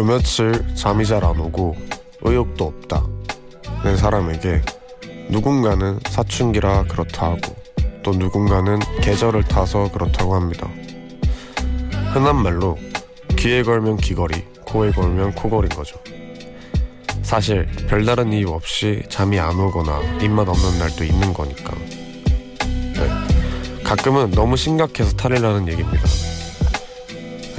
요 며칠 잠이 잘 안 오고 의욕도 없다. 는 사람에게 누군가는 사춘기라 그렇다 하고 또 누군가는 계절을 타서 그렇다고 합니다. 흔한 말로 귀에 걸면 귀걸이, 코에 걸면 코걸인 거죠. 사실 별다른 이유 없이 잠이 안 오거나 입맛 없는 날도 있는 거니까. 네. 가끔은 너무 심각해서 탈을 나는 얘기입니다.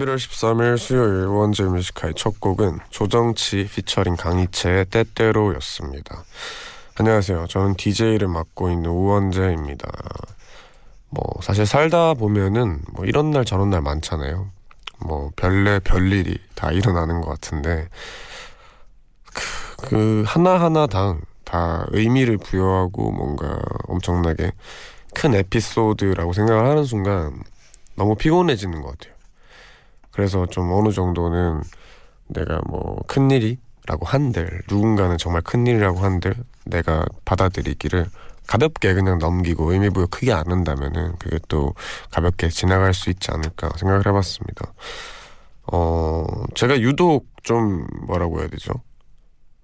11월 13일 수요일 우원재 Music High의 첫 곡은 조정치 피처링 강희채의 때때로였습니다. 안녕하세요. 저는 DJ를 맡고 있는 우원재입니다. 뭐 사실 살다 보면은 뭐 이런 날 저런 날 많잖아요. 뭐 별래 별일이 다 일어나는 것 같은데 그, 그 하나하나당 다 의미를 부여하고 뭔가 엄청나게 큰 에피소드라고 생각을 하는 순간 너무 피곤해지는 것 같아요. 그래서 좀 어느 정도는 내가 뭐 큰일이라고 한들 누군가는 정말 큰일이라고 한들 내가 받아들이기를 가볍게 그냥 넘기고 의미부여 크게 안 한다면은 그게 또 가볍게 지나갈 수 있지 않을까 생각을 해봤습니다. 어 제가 유독 좀 뭐라고 해야 되죠?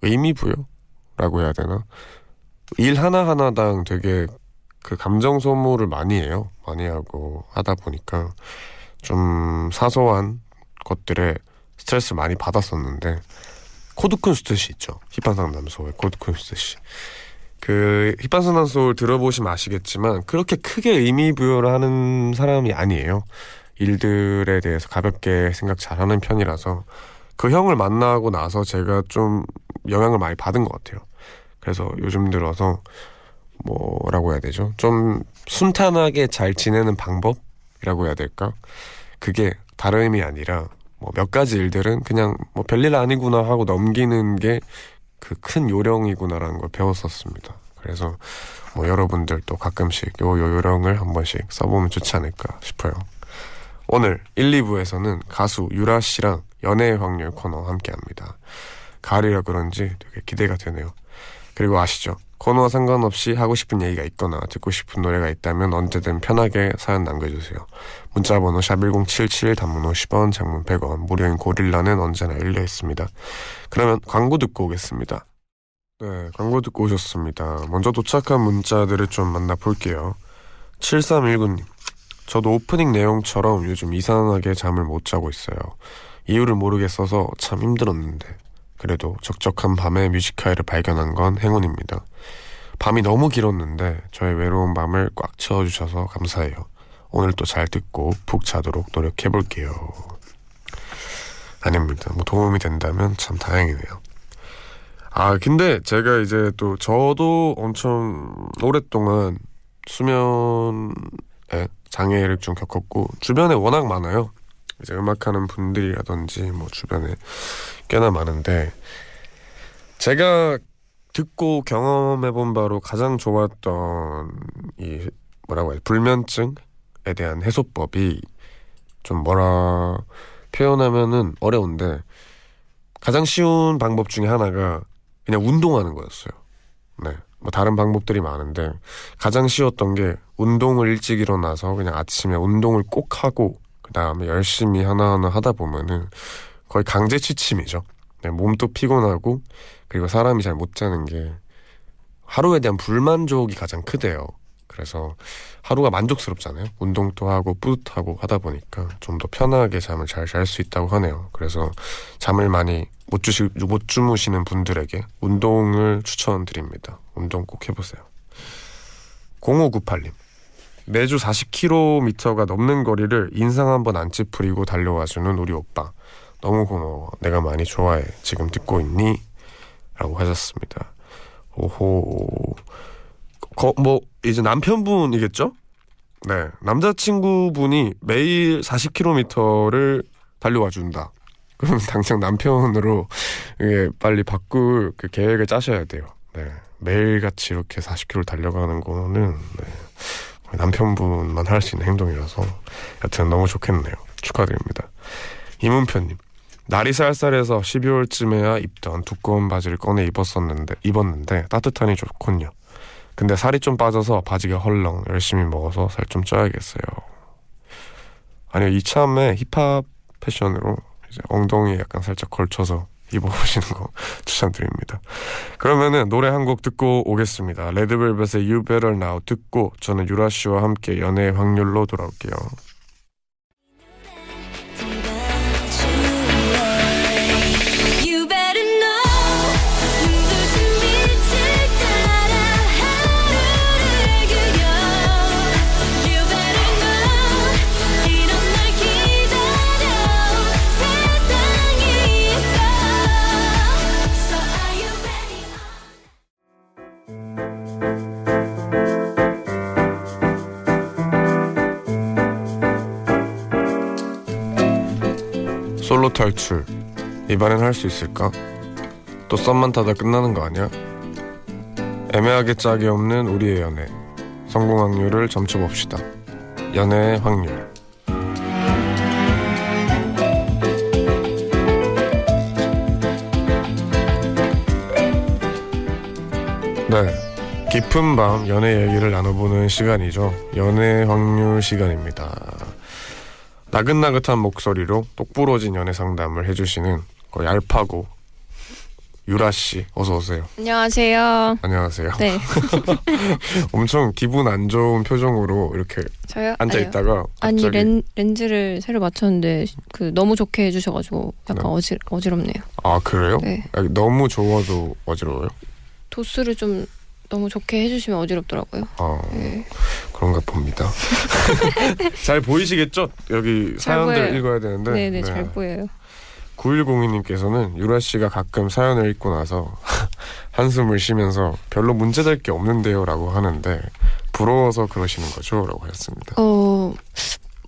의미부여라고 해야 되나? 일 하나 하나당 되게 그 감정 소모를 많이 해요. 많이 하고 하다 보니까 좀 사소한 것들에 스트레스 를 많이 받았었는데 코드 쿤스트 씨 있죠. hip한 상담소의 코드 쿤스트 씨. 그 hip한 상담소 들어보시면 아시겠지만 그렇게 크게 의미 부여를 하는 사람이 아니에요. 일들에 대해서 가볍게 생각 잘하는 편이라서 그 형을 만나고 나서 제가 좀 영향을 많이 받은 것 같아요. 그래서 요즘 들어서 뭐라고 해야 되죠? 좀 순탄하게 잘 지내는 방법이 라고 해야 될까? 그게 다름이 아니라 뭐 몇 가지 일들은 그냥 뭐 별일 아니구나 하고 넘기는 게 그 큰 요령이구나라는 걸 배웠었습니다. 그래서 뭐 여러분들도 가끔씩 요, 요 요령을 한 번씩 써보면 좋지 않을까 싶어요. 오늘 1, 2부에서는 가수 유라 씨랑 연애의 확률 코너 함께 합니다. 가을이라 그런지 되게 기대가 되네요. 그리고 아시죠? 코너와 상관없이 하고 싶은 얘기가 있거나 듣고 싶은 노래가 있다면 언제든 편하게 사연 남겨주세요. 문자번호 샵1077 단문 50원 장문 100원 무료인 고릴라는 언제나 열려 있습니다. 그러면 광고 듣고 오겠습니다. 네 광고 듣고 오셨습니다. 먼저 도착한 문자들을 좀 만나볼게요. 7319님 저도 오프닝 내용처럼 요즘 이상하게 잠을 못 자고 있어요. 이유를 모르겠어서 참 힘들었는데 그래도 적적한 밤에 뮤지카이를 발견한 건 행운입니다. 밤이 너무 길었는데 저의 외로운 밤을 꽉 채워주셔서 감사해요. 오늘 또 잘 듣고 푹 자도록 노력해볼게요. 아닙니다. 뭐 도움이 된다면 참 다행이네요. 아, 근데 제가 이제 또 저도 엄청 오랫동안 수면에 장애를 좀 겪었고 주변에 워낙 많아요. 이제 음악하는 분들이라든지 뭐 주변에 꽤나 많은데 제가 듣고 경험해본 바로 가장 좋았던 이 뭐라고 해야 불면증에 대한 해소법이 좀 뭐라 표현하면은 어려운데 가장 쉬운 방법 중에 하나가 그냥 운동하는 거였어요. 네. 뭐 다른 방법들이 많은데 가장 쉬웠던 게 운동을 일찍 일어나서 그냥 아침에 운동을 꼭 하고 그 다음에 열심히 하나하나 하다 보면은 거의 강제 취침이죠. 네, 몸도 피곤하고 그리고 사람이 잘 못 자는 게 하루에 대한 불만족이 가장 크대요. 그래서 하루가 만족스럽잖아요. 운동도 하고 뿌듯하고 하다 보니까 좀 더 편하게 잠을 잘 잘 수 있다고 하네요. 그래서 잠을 많이 못 주시 못 주무시는 분들에게 운동을 추천드립니다. 운동 꼭 해보세요. 0598님 매주 40km가 넘는 거리를 인상 한번 안 찌푸리고 달려와주는 우리 오빠 너무 고마워. 내가 많이 좋아해. 지금 듣고 있니? 라고 하셨습니다. 오호. 거, 뭐, 이제 남편분이겠죠? 네. 남자친구분이 매일 40km를 달려와 준다. 그럼 당장 남편으로 이게 빨리 바꿀 그 계획을 짜셔야 돼요. 네. 매일같이 이렇게 40km 달려가는 거는 네. 남편분만 할 수 있는 행동이라서 여튼 너무 좋겠네요. 축하드립니다. 이문표님. 날이 쌀쌀해서 12월쯤에야 입던 두꺼운 바지를 꺼내 입었었는데 입었는데 따뜻하니 좋군요. 근데 살이 좀 빠져서 바지가 헐렁 열심히 먹어서 살 좀 쪄야겠어요. 아니요 이참에 힙합 패션으로 이제 엉덩이에 약간 살짝 걸쳐서 입어보시는 거 추천드립니다. 그러면은 노래 한 곡 듣고 오겠습니다. 레드벨벳의 You Better Now 듣고 저는 유라 씨와 함께 연애의 확률로 돌아올게요. 솔로 탈출. 이번엔 할 수 있을까? 또 썸만 타다 끝나는 거 아니야? 애매하게 짝이 없는 우리의 연애. 성공 확률을 점쳐봅시다. 연애의 확률. 네. 깊은 밤 연애 얘기를 나눠보는 시간이죠. 연애 확률 시간입니다 나긋나긋한 목소리로 똑부러진 연애 상담을 해주시는 그 얄파고 유라 씨 어서 오세요. 안녕하세요. 안녕하세요. 네, 엄청 기분 안 좋은 표정으로 이렇게 저요. 앉아 아니요. 있다가 아니 렌, 렌즈를 새로 맞췄는데 그 너무 좋게 해주셔가지고 약간 네. 어지 어지럽네요. 아 그래요? 네, 아, 너무 좋아도 어지러워요? 도수를 좀 너무 좋게 해주시면 어지럽더라고요. 아 네. 그런가 봅니다. 잘 보이시겠죠? 여기 사연들 보여요. 읽어야 되는데 네, 네, 잘 보여요. 9102님께서는 유라 씨가 가끔 사연을 읽고 나서 한숨을 쉬면서 별로 문제될 게 없는데요 라고 하는데 부러워서 그러시는 거죠 라고 하셨습니다. 어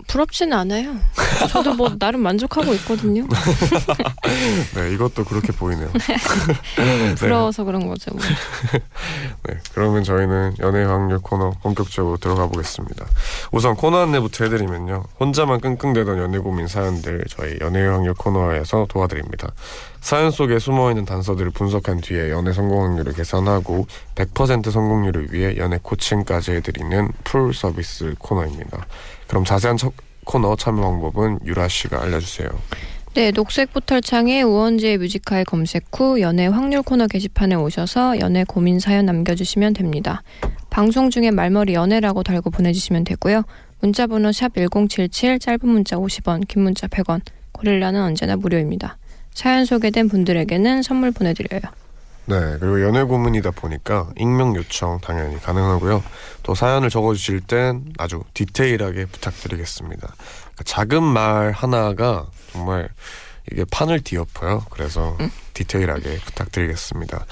부럽지는 않아요. 저도 뭐 나름 만족하고 있거든요. 네, 이것도 그렇게 보이네요. 네, 부러워서 그런 거죠. 뭐. 네, 그러면 저희는 연애 확률 코너 본격적으로 들어가 보겠습니다. 우선 코너 안내부터 해드리면요. 혼자만 끙끙대던 연애 고민 사연들 저희 연애 확률 코너에서 도와드립니다. 사연 속에 숨어있는 단서들을 분석한 뒤에 연애 성공 확률을 계산하고 100% 성공률을 위해 연애 coaching까지 해드리는 full 서비스 코너입니다. 그럼 자세한 첫 코너 참여 방법은 유라 씨가 알려주세요. 네, 녹색 포털창에 우원재 Music High 검색 후 연애 확률 코너 게시판에 오셔서 연애 고민 사연 남겨주시면 됩니다. 방송 중에 말머리 연애라고 달고 보내주시면 되고요. 문자번호 샵 1077, 짧은 문자 50원, 긴 문자 100원, 고릴라는 언제나 무료입니다. 사연 소개된 분들에게는 선물 보내드려요. 네, 그리고 연애 고문이다 보니까 익명 요청 당연히 가능하고요. 또 사연을 적어주실 땐 아주 디테일하게 부탁드리겠습니다. 그러니까 작은 말 하나가 정말 이게 판을 뒤엎어요. 그래서 디테일하게 부탁드리겠습니다.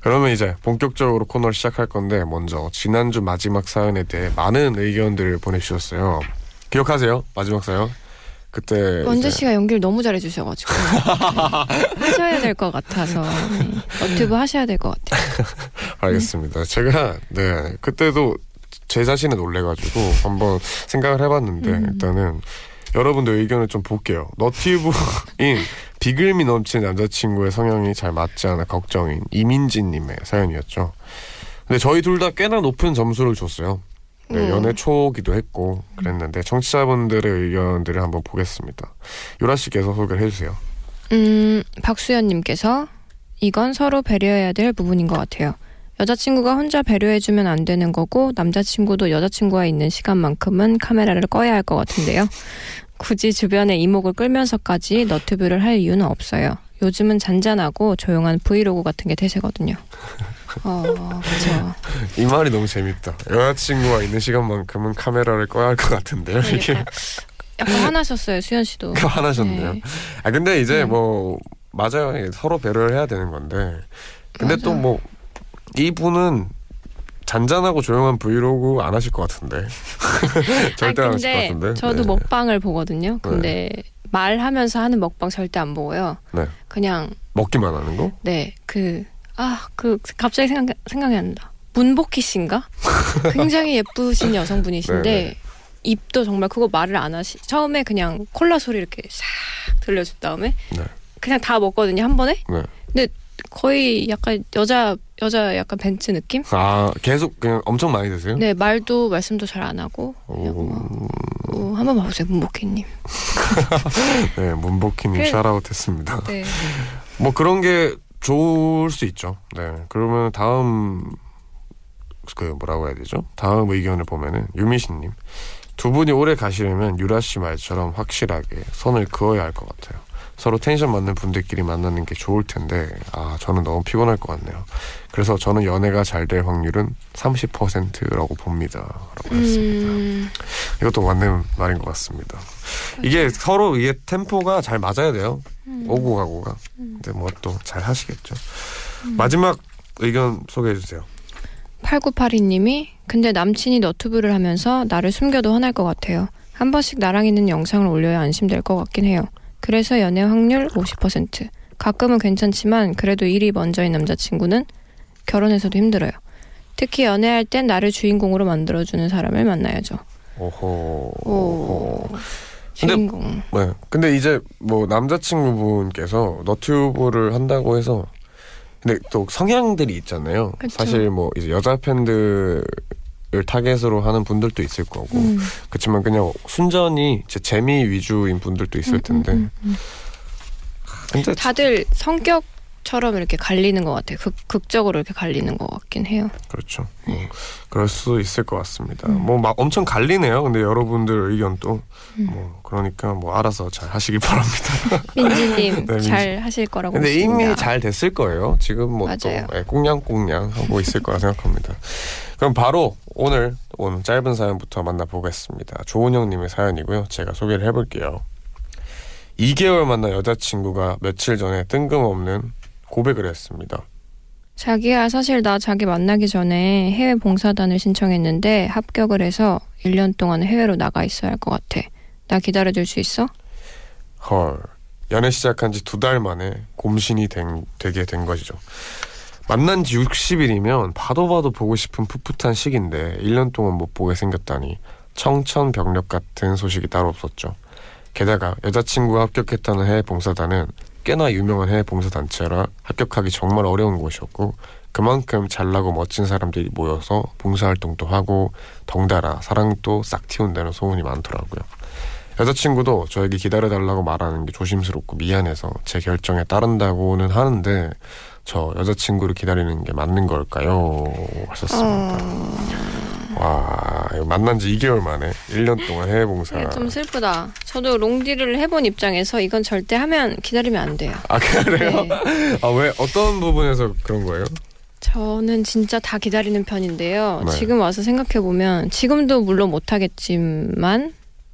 그러면 이제 본격적으로 코너를 시작할 건데 먼저 지난주 마지막 사연에 대해 많은 의견들을 보내주셨어요. 기억하세요? 마지막 사연? 그때 원재 씨가 연기를 너무 잘해 주셔가지고 네, 하셔야 될 것 같아서 네, 너튜브 하셔야 될 것 같아요. 알겠습니다. 제가 네 그때도 제 자신에 놀래가지고 한번 생각을 해봤는데 음. 일단은 여러분들 의견을 좀 볼게요. 너티브인 비글미 넘치는 남자친구의 성향이 잘 맞지 않아 걱정인 이민지님의 사연이었죠. 근데 저희 둘 다 꽤나 높은 점수를 줬어요. 네, 음. 연애 초기도 했고 그랬는데 청취자분들의 의견들을 한번 보겠습니다. 유라 씨께서 소개를 해주세요. 음, 박수연님께서 이건 서로 배려해야 될 부분인 것 같아요. 여자친구가 혼자 배려해주면 안 되는 거고 남자친구도 여자친구와 있는 시간만큼은 카메라를 꺼야 할 것 같은데요. 굳이 주변에 이목을 끌면서까지 너튜브를 할 이유는 없어요. 요즘은 잔잔하고 조용한 브이로그 같은 게 대세거든요. 어, 그렇죠. 이 말이 너무 재밌다. 여자친구와 있는 시간만큼은 카메라를 꺼야 할 것 같은데요. 이게 약간, 약간 화나셨어요, 수연 씨도. 화나셨네요. 네. 아 근데 이제 음. 뭐 맞아요. 예, 서로 배려를 해야 되는 건데. 근데. 또 뭐 이분은 잔잔하고 조용한 브이로그 안 하실 것 같은데. 절대 안 하실 것 아니, 같은데. 저도 네. 먹방을 보거든요. 근데 말하면서 하는 먹방 절대 안 보고요. 네. 그냥 먹기만 하는 거? 네그 아 그 갑자기 생각 생각이 안 나. 문복희 씨인가? 굉장히 예쁘신 여성분이신데 네네. 입도 정말 그거 말을 안 하시. 처음에 그냥 콜라 소리 이렇게 싹 들려준 다음에 네. 그냥 다 먹거든요 한 번에. 네. 근데 거의 약간 여자 여자 약간 벤츠 느낌? 아 계속 그냥 엄청 많이 드세요? 네 말도 말씀도 잘 안 하고 그냥 뭐, 어, 한번 봐보세요 문복희님. 네, 문복희님 그래. 샤라웃 했습니다. 네. 뭐 그런 게 좋을 수 있죠. 네. 그러면 다음 그 뭐라고 해야 되죠? 다음 의견을 보면은 유미신님 두 분이 오래 가시려면 유라 씨 말처럼 확실하게 선을 그어야 할 것 같아요. 서로 텐션 맞는 분들끼리 만나는 게 좋을 텐데 아 저는 너무 피곤할 것 같네요. 그래서 저는 연애가 잘 될 확률은 30%라고 봅니다.라고 했습니다. 음, 이것도 맞는 말인 것 같습니다. 이게 서로 이게 템포가 잘 맞아야 돼요. 오고 가고가. 근데 뭐 또 잘 하시겠죠. 마지막 의견 소개해 주세요. 8982님이 근데 남친이 너튜브를 하면서 나를 숨겨도 화날 것 같아요. 한 번씩 나랑 있는 영상을 올려야 안심될 것 같긴 해요. 그래서 연애 확률 50%. 가끔은 괜찮지만 그래도 일이 먼저인 남자친구는 결혼해서도 힘들어요. 특히 연애할 땐 나를 주인공으로 만들어주는 사람을 만나야죠. 오호. 오. 근데- 주인공. 네. 근데 이제 뭐 남자친구분께서 너튜브를 한다고 해서 근데 또 성향들이 있잖아요. 그쵸. 사실 뭐 이제 여자 팬들 을 타겟으로 하는 분들도 있을 거고 음. 그렇지만 그냥 순전히 제 재미 위주인 분들도 있을 텐데 음, 음, 음. 근데 다들 성격처럼 이렇게 갈리는 것 같아요. 극, 극적으로 이렇게 갈리는 것 같긴 해요. 그렇죠. 뭐 그럴 수 있을 것 같습니다. 음. 뭐막 엄청 갈리네요. 근데 여러분들 의견도 음. 뭐 그러니까 뭐 알아서 잘 하시길 바랍니다. 민지님 네. 잘 하실 거라고 근데 믿습니다. 이미 잘 됐을 거예요. 지금 뭐또 맞아요. 꽁냥꽁냥 하고 있을 거라 생각합니다. 그럼 바로 오늘 오늘 짧은 사연부터 만나보겠습니다. 조은영님의 사연이고요. 제가 소개를 해볼게요. 2개월 만난 여자친구가 며칠 전에 뜬금없는 고백을 했습니다. 자기야 사실 나 자기 만나기 전에 해외 봉사단을 신청했는데 합격을 해서 1년 동안 해외로 나가 있어야 할 것 같아. 나 기다려줄 수 있어? 헐. 연애 시작한 지 두 달 만에 곰신이 된, 되게 된 것이죠. 만난 지 60일이면 봐도 봐도 보고 싶은 풋풋한 시기인데 1년 동안 못 보게 생겼다니 청천벽력 같은 소식이 따로 없었죠. 게다가 여자친구가 합격했다는 해외 봉사단은 꽤나 유명한 해외 봉사단체라 합격하기 정말 어려운 곳이었고 그만큼 잘나고 멋진 사람들이 모여서 봉사활동도 하고 덩달아 사랑도 싹 틔운다는 소문이 많더라고요. 여자친구도 저에게 기다려달라고 말하는 게 조심스럽고 미안해서 제 결정에 따른다고는 하는데 저 여자친구를 기다리는 게 맞는 걸까요? 하셨습니다. 와, 이거 만난 지 2개월 만에 1년 동안 해외 봉사. 네, 좀 슬프다. 저도 롱디를 해본 입장에서 이건 절대 하면 기다리면 안 돼요. 아, 그래요? 네. 아, 왜 어떤 부분에서 그런 거예요? 저는 진짜 다 기다리는 편인데요. 네. 지금 와서 생각해 보면 지금도 물론 못하겠지만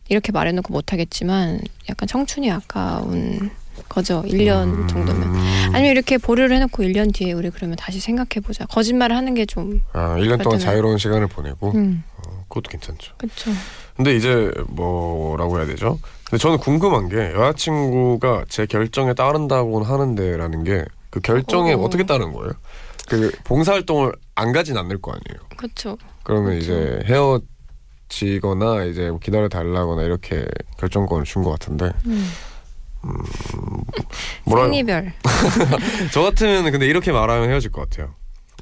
이렇게 말해놓고 못하겠지만 약간 청춘이 아까운 거죠. 1년 음, 정도면. 아니면 이렇게 보류를 해놓고 1년 뒤에 우리 그러면 다시 생각해보자. 거짓말을 하는 게 좀. 아, 1년 동안 자유로운 시간을 보내고 음, 어, 그것도 괜찮죠. 그쵸. 근데 이제 뭐라고 해야 되죠? 근데 저는 궁금한 게 여자친구가 제 결정에 따른다고는 하는데라는 게 그 결정에 어. 어. 떻게 따른 거예요? 그 봉사활동을 안 가진 않을 거 아니에요. 그쵸. 그러면 그렇죠. 이제 헤어 지거나 이제 뭐 기다려 달라거나 이렇게 결정권을 준 것 같은데 음. 뭐라 생리별. 저 같으면 근데 이렇게 말하면 헤어질 것 같아요.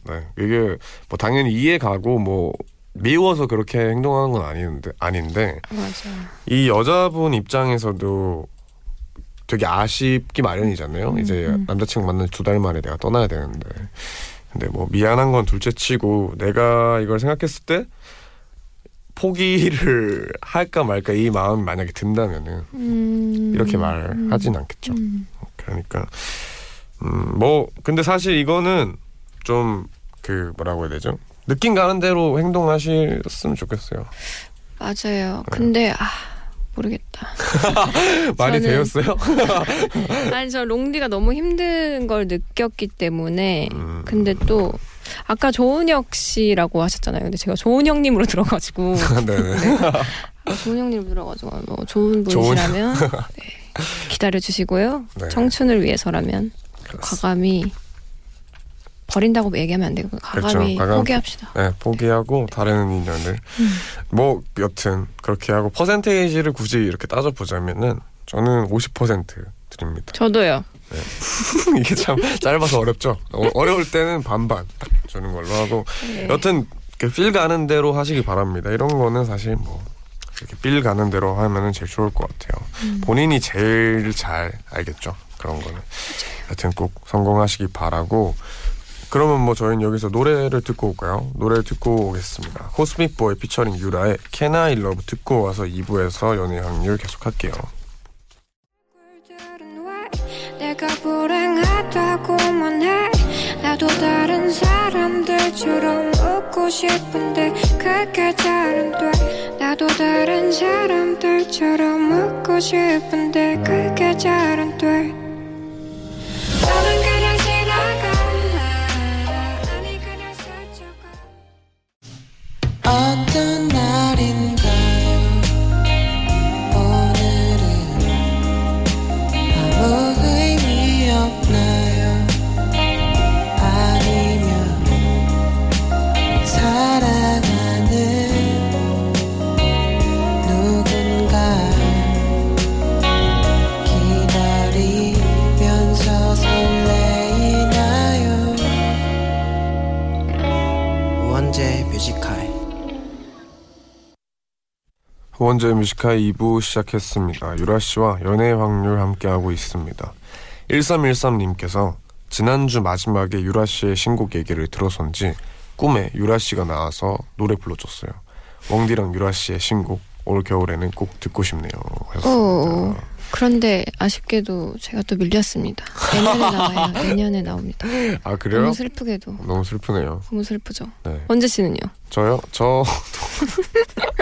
네 이게 뭐 당연히 이해 가고 뭐 미워서 그렇게 행동하는 건 아닌데 아닌데 맞아. 이 여자분 입장에서도 되게 아쉽기 마련이잖아요. 음, 이제 음. 남자친구 만난 지두달 만에 내가 떠나야 되는데. 근데 뭐 미안한 건 둘째치고 내가 이걸 생각했을 때 포기를 할까 말까 이 마음이 만약에 든다면은 음, 이렇게 말하진 않겠죠. 음. 그러니까 음 뭐 근데 사실 이거는 좀 그 뭐라고 해야 되죠? 느낌 가는 대로 행동하셨으면 좋겠어요. 맞아요. 근데 아 모르겠다. 말이 저는- 되었어요? 아니 저 롱디가 너무 힘든 걸 느꼈기 때문에 음. 근데 또 아까 조은혁 씨라고 하셨잖아요. 근데 제가 조은혁님으로 들어가지고 네네. 아, 조은혁님 들어가지고 뭐 좋은 분이시라면 네, 기다려 주시고요. 네. 청춘을 위해서라면 과감히 버린다고 얘기하면 안 되고 과감히 그렇죠. 포기합시다. 네, 포기하고 다른 인연을 뭐 여튼 그렇게 하고 퍼센테이지를 굳이 이렇게 따져 보자면은 저는 50% 드립니다. 저도요. 이게 참 짧아서 어렵죠. 어, 어려울 때는 반반 딱 주는 걸로 하고 네. 여튼 이렇게 필 가는 대로 하시기 바랍니다. 이런 거는 사실 뭐 이렇게 필 가는 대로 하면은 제일 좋을 것 같아요. 본인이 제일 잘 알겠죠. 그런 거는. 여튼 꼭 성공하시기 바라고. 그러면 뭐 저희는 여기서 노래를 듣고 올까요? 노래 듣고 오겠습니다. 코스믹보이 피처링 유라의 Can I Love 듣고 와서 2부에서 연애 확률 계속할게요. 내가 불행하다고만 해. 나도 다른 사람들처럼 웃고 싶은데 그게 잘 안 돼. 나도 다른 사람들처럼 웃고 싶은데 그게 잘 안 돼. 너는 그냥 지나가. 아니 그냥 스쳐가 어떤 날 원제 뮤지카이 2부 시작했습니다. 유라 씨와 연애 확률 함께하고 있습니다. 1313님께서 지난주 마지막에 유라 씨의 신곡 얘기를 들어선지 꿈에 유라 씨가 나와서 노래 불러줬어요. 웡디랑 유라 씨의 신곡 올 겨울에는 꼭 듣고 싶네요. 오. 하셨습니다. 그런데 아쉽게도 제가 또 밀렸습니다. 내년에 나와요. 내년에 나옵니다. 아 그래요? 너무 슬프게도 너무 슬프네요. 너무 슬프죠. 네. 원재 씨는요? 저요? 저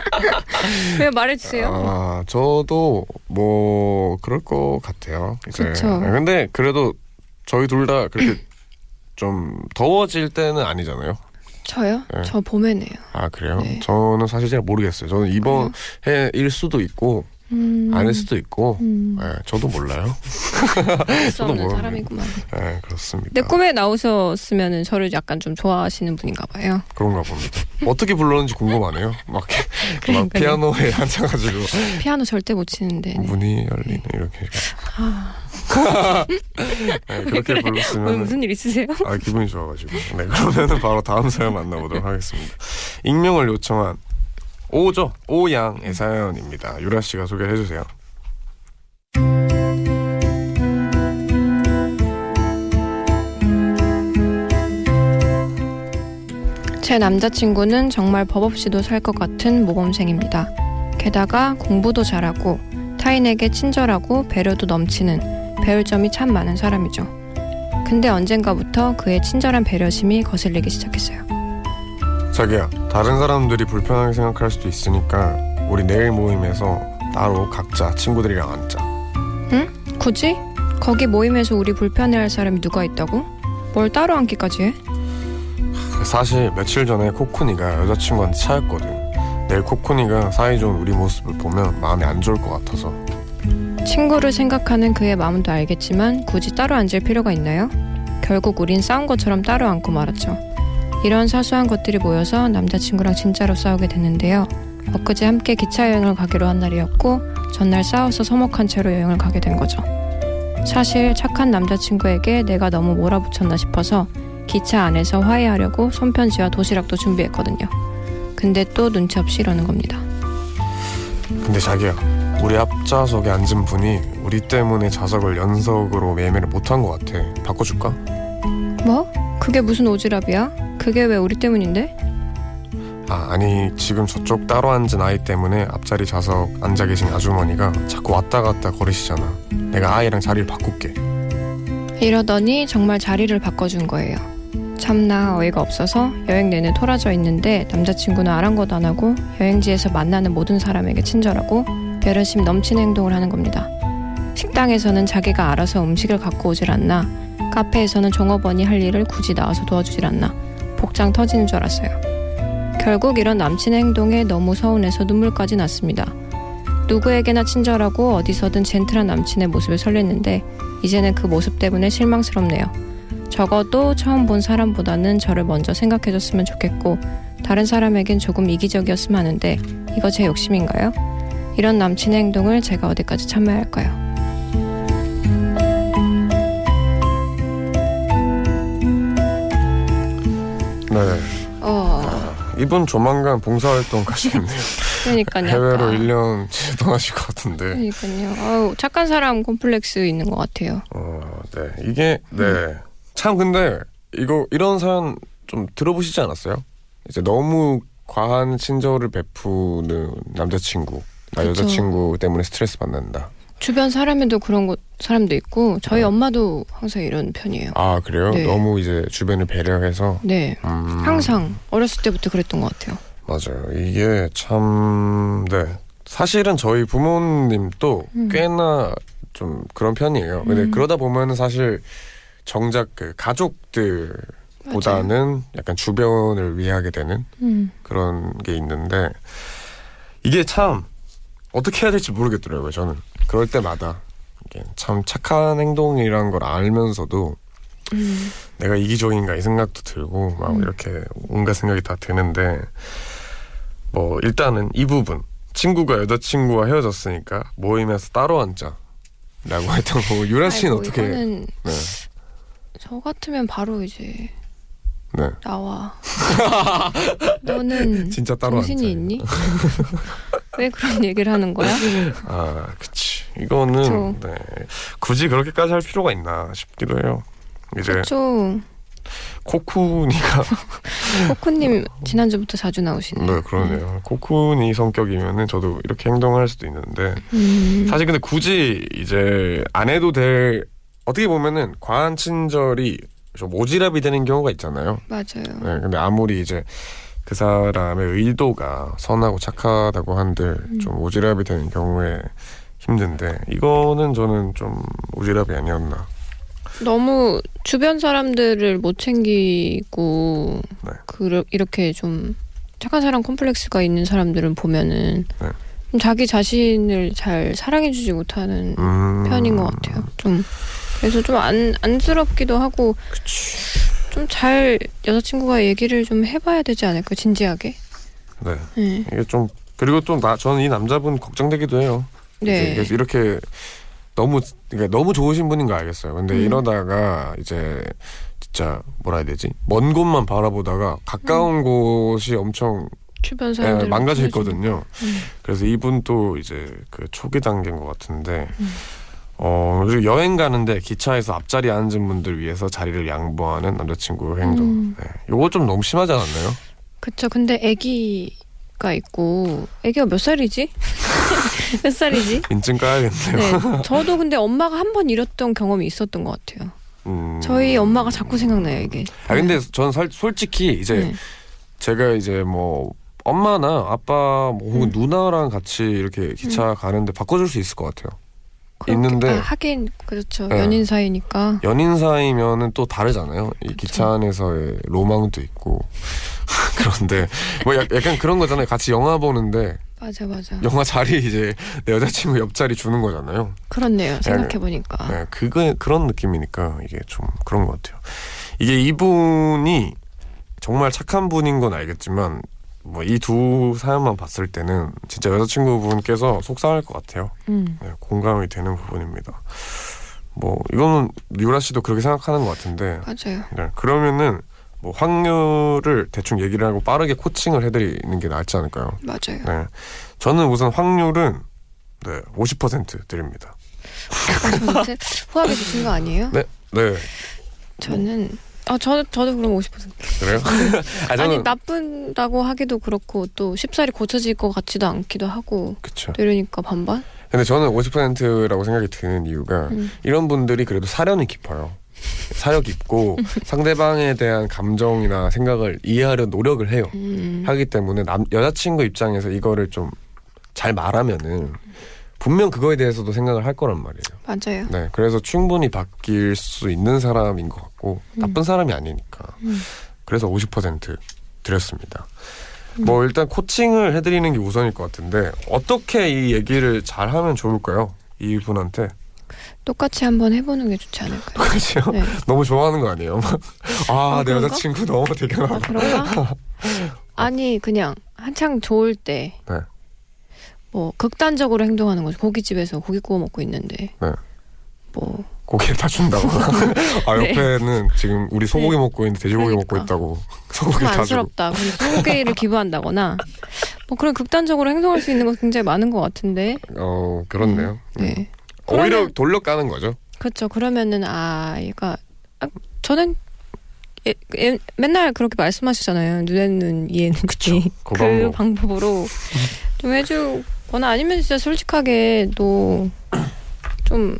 왜 말해주세요? 아, 저도 뭐 그럴 것 같아요. 네, 근데 그래도 저희 둘 다 그렇게 좀 더워질 때는 아니잖아요. 저요? 네. 저 봄에네요. 아 그래요? 네. 저는 사실 잘 모르겠어요. 저는 이번 해일 수도 있고 음, 아닐 수도 있고, 음, 네, 저도 몰라요. 저도 없는 모르는데. 사람이구만. 네, 그렇습니다. 내 꿈에 나오셨으면 저를 약간 좀 좋아하시는 분인가 봐요. 그런가 봅니다. 어떻게 불렀는지 궁금하네요. 막, 막. 피아노에 앉아가지고 피아노 절대 못 치는데. 네. 문이 열리네 이렇게. 아, 네, 그렇게 왜 불렀으면 무슨 일 있으세요? 아 기분이 좋아가지고 네 그러면은 바로 다음 사연 만나보도록 하겠습니다 익명을 요청한 오죠 오양의 사연입니다 유라 씨가 소개해 주세요 제 남자친구는 정말 법 없이도 살 것 같은 모범생입니다. 게다가 공부도 잘하고 타인에게 친절하고 배려도 넘치는 배울 점이 참 많은 사람이죠. 근데 언젠가부터 그의 친절한 배려심이 거슬리기 시작했어요. 자기야 다른 사람들이 불편하게 생각할 수도 있으니까 우리 내일 모임에서 따로 각자 친구들이랑 앉자 굳이? 거기 모임에서 우리 불편해할 사람이 누가 있다고? 뭘 따로 앉기까지 해? 사실 며칠 전에 코코니가 여자친구한테 차였거든 내일 코코니가 사이좋은 우리 모습을 보면 마음이 안 좋을 것 같아서 친구를 생각하는 그의 마음도 알겠지만 굳이 따로 앉을 필요가 있나요? 결국 우린 싸운 것처럼 따로 앉고 말았죠. 이런 사소한 것들이 모여서 남자친구랑 진짜로 싸우게 됐는데요. 엊그제 함께 기차 여행을 가기로 한 날이었고 전날 싸워서 서먹한 채로 여행을 가게 된 거죠. 사실 착한 남자친구에게 내가 너무 몰아붙였나 싶어서 기차 안에서 화해하려고 손편지와 도시락도 준비했거든요. 근데 또 눈치 없이 이러는 겁니다. 근데 자기야 우리 앞좌석에 앉은 분이 우리 때문에 좌석을 연석으로 매매를 못한 것 같아 바꿔줄까? 뭐? 그게 무슨 오지랖이야? 그게 왜 우리 때문인데? 아 아니 지금 저쪽 따로 앉은 아이 때문에 앞자리 좌석 앉아 계신 아주머니가 자꾸 왔다 갔다 거리시잖아 내가 아이랑 자리를 바꿀게 이러더니 정말 자리를 바꿔준 거예요. 참나 어이가 없어서 여행 내내 토라져 있는데 남자친구는 아랑곳 안 하고 여행지에서 만나는 모든 사람에게 친절하고 배려심 넘치는 행동을 하는 겁니다. 식당에서는 자기가 알아서 음식을 갖고 오질 않나 카페에서는 종업원이 할 일을 굳이 나와서 도와주질 않나 복장 터지는 줄 알았어요. 결국 이런 남친의 행동에 너무 서운해서 눈물까지 났습니다. 누구에게나 친절하고 어디서든 젠틀한 남친의 모습을 설렜는데 이제는 그 모습 때문에 실망스럽네요. 적어도 처음 본 사람보다는 저를 먼저 생각해줬으면 좋겠고 다른 사람에겐 조금 이기적이었으면 하는데 이거 제 욕심인가요? 이런 남친의 행동을 제가 어디까지 참아야 할까요? 네. 어, 이분 조만간 봉사활동 가시겠네요. 그러니까요. 해외로 아까. 1년 떠나실 것 같은데. 그러니까요. 아우, 착한 사람 콤플렉스 있는 것 같아요. 어, 네. 이게 네. 참 근데 이거 이런 사연 좀 들어보시지 않았어요? 이제 너무 과한 친절을 베푸는 남자친구, 나 그쵸. 여자친구 때문에 스트레스 받는다. 주변 사람에도 그런 거, 사람도 있고 저희 네. 엄마도 항상 이런 편이에요. 아 그래요? 네. 너무 이제 주변을 배려해서 네. 음, 항상 어렸을 때부터 그랬던 것 같아요. 맞아요. 이게 참 네. 사실은 저희 부모님도 음. 꽤나 좀 그런 편이에요. 근데 음. 그러다 보면은 사실 정작 그 가족들 보다는 약간 주변을 위하게 되는 음. 그런 게 있는데 이게 참 어떻게 해야 될지 모르겠더라고요. 저는 그럴 때마다 참 착한 행동이란 걸 알면서도 음. 내가 이기적인가 이 생각도 들고 막 음. 이렇게 온갖 생각이 다 드는데 뭐 일단은 이 부분 친구가 여자친구와 헤어졌으니까 모임에서 따로 앉자 라고 했던 거 유라 씨는 아이고, 어떻게 이거는 네. 저 같으면 바로 이제 네. 나와. 너는 진짜 따로 정신이 앉자. 있니? 왜 그런 얘기를 하는 거야? 아, 그치. 이거는 그쵸. 네. 굳이 그렇게까지 할 필요가 있나 싶기도 해요. 이제 그렇죠. 코쿤이가 코코님 지난주부터 자주 나오시네. 네 그러네요. 코쿤이 성격이면은 저도 이렇게 행동할 수도 있는데 음. 사실 근데 굳이 이제 안 해도 될 어떻게 보면은 과한 친절이 좀 오지랖이 되는 경우가 있잖아요. 맞아요. 네, 근데 아무리 이제 그 사람의 의도가 선하고 착하다고 한들 음. 좀 오지랖이 되는 경우에 힘든데 이거는 저는 좀 오지랖이 아니었나. 너무 주변 사람들을 못 챙기고 네. 그 이렇게 좀 착한 사람 콤플렉스가 있는 사람들은 보면은 네. 좀 자기 자신을 잘 사랑해주지 못하는 음, 편인 것 같아요. 좀 그래서 좀 안 안쓰럽기도 하고 좀 잘 여자친구가 얘기를 좀 해봐야 되지 않을까 진지하게. 네. 네. 이게 좀 그리고 또 나 저는 이 남자분 걱정되기도 해요. 네. 그래서 이렇게 너무 그러니까 너무 좋으신 분인 거 알겠어요. 근데 음. 이러다가 이제 진짜 뭐라 해야 되지? 먼 곳만 바라보다가 가까운 음. 곳이 엄청 주변 예, 사람들 망가져 있거든요. 음. 그래서 이분도 이제 그 초기 단계인 것 같은데 음. 어 그리고 여행 가는데 기차에서 앞자리에 앉은 분들 위해서 자리를 양보하는 남자친구 행동. 음. 네. 요거 좀 너무 심하지 않았나요? 그쵸. 근데 아기 가 있고 아기가 몇 살이지? 몇 살이지? 인증 까야겠네요. 네. 저도 근데 엄마가 한 번 이랬던 경험이 있었던 것 같아요. 음. 저희 엄마가 자꾸 생각나요 이게. 아 근데 전 살- 솔직히 이제 네. 제가 이제 뭐 엄마나 아빠 뭐 혹은 음. 누나랑 같이 이렇게 기차 가는데 바꿔줄 수 있을 것 같아요. 있는데- 아, 하긴 그렇죠. 네. 연인 사이니까. 연인 사이면은 또 다르잖아요. 이 그쵸. 기차 안에서의 로망도 있고 그런데 뭐 약- 약간 그런 거잖아요. 같이 영화 보는데 맞아 맞아. 영화 자리 이제 내 여자친구 옆자리 주는 거잖아요. 그렇네요. 생각해 보니까. 네, 그거 그런 느낌이니까 이게 좀 그런 것 같아요. 이게 이분이 정말 착한 분인 건 알겠지만 뭐 이 두 사연만 봤을 때는 진짜 여자친구분께서 속상할 것 같아요. 음. 네, 공감이 되는 부분입니다. 뭐 이거는 유라 씨도 그렇게 생각하는 것 같은데 맞아요. 네, 그러면은 뭐 확률을 대충 얘기를 하고 빠르게 코칭을 해드리는 게 낫지 않을까요? 맞아요. 네, 저는 우선 확률은 네, 50% 드립니다. 저한테 후하게 주신 거 아니에요? 네, 네, 저는 아 저, 저도 그럼 50% 그래요? 아, 아니 나쁜다고 하기도 그렇고 또 쉽사리 고쳐질 것 같지도 않기도 하고 그쵸. 이러니까 반반? 근데 저는 50%라고 생각이 드는 이유가 음. 이런 분들이 그래도 사련이 깊어요. 사려 깊고 상대방에 대한 감정이나 생각을 이해하려 노력을 해요. 음. 하기 때문에 남 여자친구 입장에서 이거를 좀 잘 말하면은 분명 그거에 대해서도 생각을 할 거란 말이에요. 맞아요. 네, 그래서 충분히 바뀔 수 있는 사람인 것 같고 음. 나쁜 사람이 아니니까. 음. 그래서 50% 드렸습니다. 뭐 일단 코칭을 해드리는 게 우선일 것 같은데 어떻게 이 얘기를 잘 하면 좋을까요? 이 분한테 똑같이 한번 해보는 게 좋지 않을까요? 그렇죠. 네. 너무 좋아하는 거 아니에요? 아, 아, 내 그런가? 여자친구 너무 대견하다. 아, 그런가? 아니 그냥 한창 좋을 때. 네. 뭐 극단적으로 행동하는 거죠. 고깃집에서 고기 구워 먹고 있는데. 네. 뭐 고기를 다 준다거나. 아 네. 옆에는 지금 우리 소고기 네. 먹고 있는데 돼지고기 먹고 그러니까. 있다고 소고기 좀 다. 안쓰럽다. 소고기를 기부한다거나 뭐 그런 극단적으로 행동할 수 있는 거 굉장히 많은 것 같은데. 어 그렇네요. 음. 네. 오히려 그러면- 돌려 까는 거죠. 그렇죠. 그러면은 아 얘가 아, 저는 예, 예, 맨날 그렇게 말씀하시잖아요. 눈에는 이해는 귀. 그그 방법. 방법으로 좀 해주 거나 아니면 진짜 솔직하게 너좀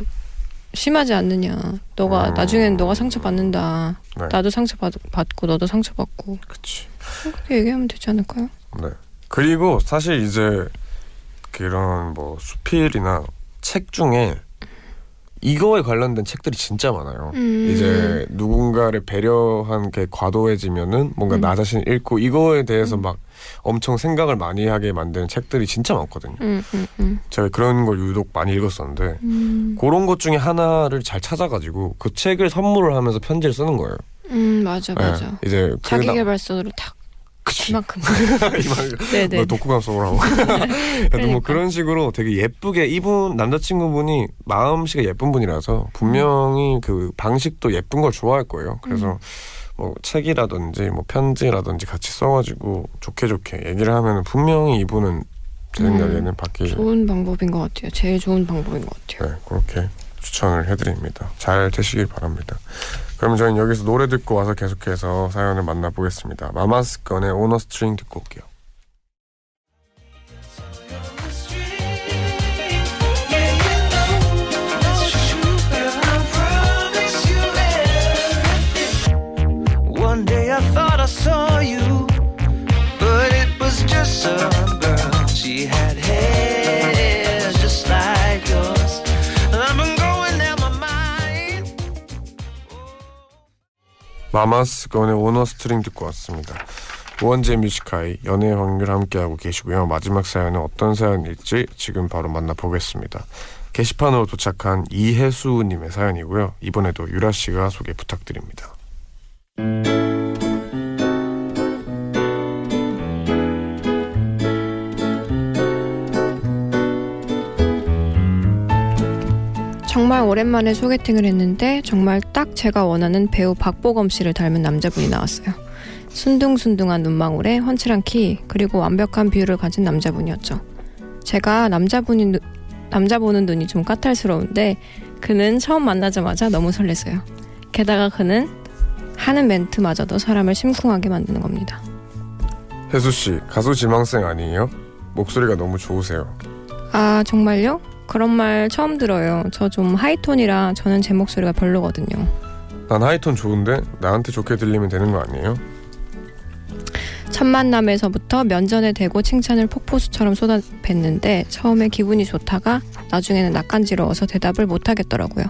심하지 않느냐. 너가 음. 나중엔 너가 상처 받는다. 네. 나도 상처 받, 받고 너도 상처 받고 그치. 그렇게 얘기하면 되지 않을까요? 네. 그리고 사실 이제 그런 뭐 수필이나 책 중에 이거에 관련된 책들이 진짜 많아요. 음. 이제 누군가를 배려한 게 과도해지면은 뭔가 음. 나 자신 잃고 이거에 대해서 막 엄청 생각을 많이 하게 만드는 책들이 진짜 많거든요. 음, 음, 음. 제가 그런 걸 유독 많이 읽었었는데 음, 그런 것 중에 하나를 잘 찾아가지고 그 책을 선물을 하면서 편지를 쓰는 거예요. 음 맞아 맞아. 네, 이제 그 자기 나- 개발서로 탁 그치. 이만큼. 이만 네네. 뭐 독후감 속으로 하고. 하여튼 그러니까. 뭐 그런 식으로 되게 예쁘게 이분 남자친구분이 마음씨가 예쁜 분이라서 분명히 그 방식도 예쁜 걸 좋아할 거예요. 그래서 음. 뭐 책이라든지 뭐 편지라든지 같이 써가지고 좋게 좋게 얘기를 하면 분명히 이분은 제 음. 생각에는 받기 좋은 방법인 것 같아요. 제일 좋은 방법인 것 같아요. 네, 그렇게 추천을 해드립니다. 잘 되시길 바랍니다. 그럼 저희는 여기서 노래 듣고 와서 계속해서 사연을 만나보겠습니다. 마마스건의 On A String 듣고 올게요. 마마스건의 On A String 듣고 왔습니다. 우원재 Music High 연애 확률 함께하고 계시고요. 마지막 사연은 어떤 사연일지 지금 바로 만나보겠습니다. 게시판으로 도착한 이혜수님의 사연이고요. 이번에도 유라 씨가 소개 부탁드립니다. 정말 오랜만에 소개팅을 했는데 정말 딱 제가 원하는 배우 박보검 씨를 닮은 남자분이 나왔어요. 순둥순둥한 눈망울에 훤칠한 키 그리고 완벽한 비율을 가진 남자분이었죠. 제가 남자분이 누- 남자 보는 눈이 좀 까탈스러운데 그는 처음 만나자마자 너무 설렜어요. 게다가 그는 하는 멘트마저도 사람을 심쿵하게 만드는 겁니다. 혜수 씨 가수 지망생 아니에요? 목소리가 너무 좋으세요. 아 정말요? 그런 말 처음 들어요. 저 좀 하이톤이라 저는 제 목소리가 별로거든요. 난 하이톤 좋은데 나한테 좋게 들리면 되는 거 아니에요? 첫 만남에서부터 면전에 대고 칭찬을 폭포수처럼 쏟아붓는데 처음에 기분이 좋다가 나중에는 낯간지러워서 대답을 못 하겠더라고요.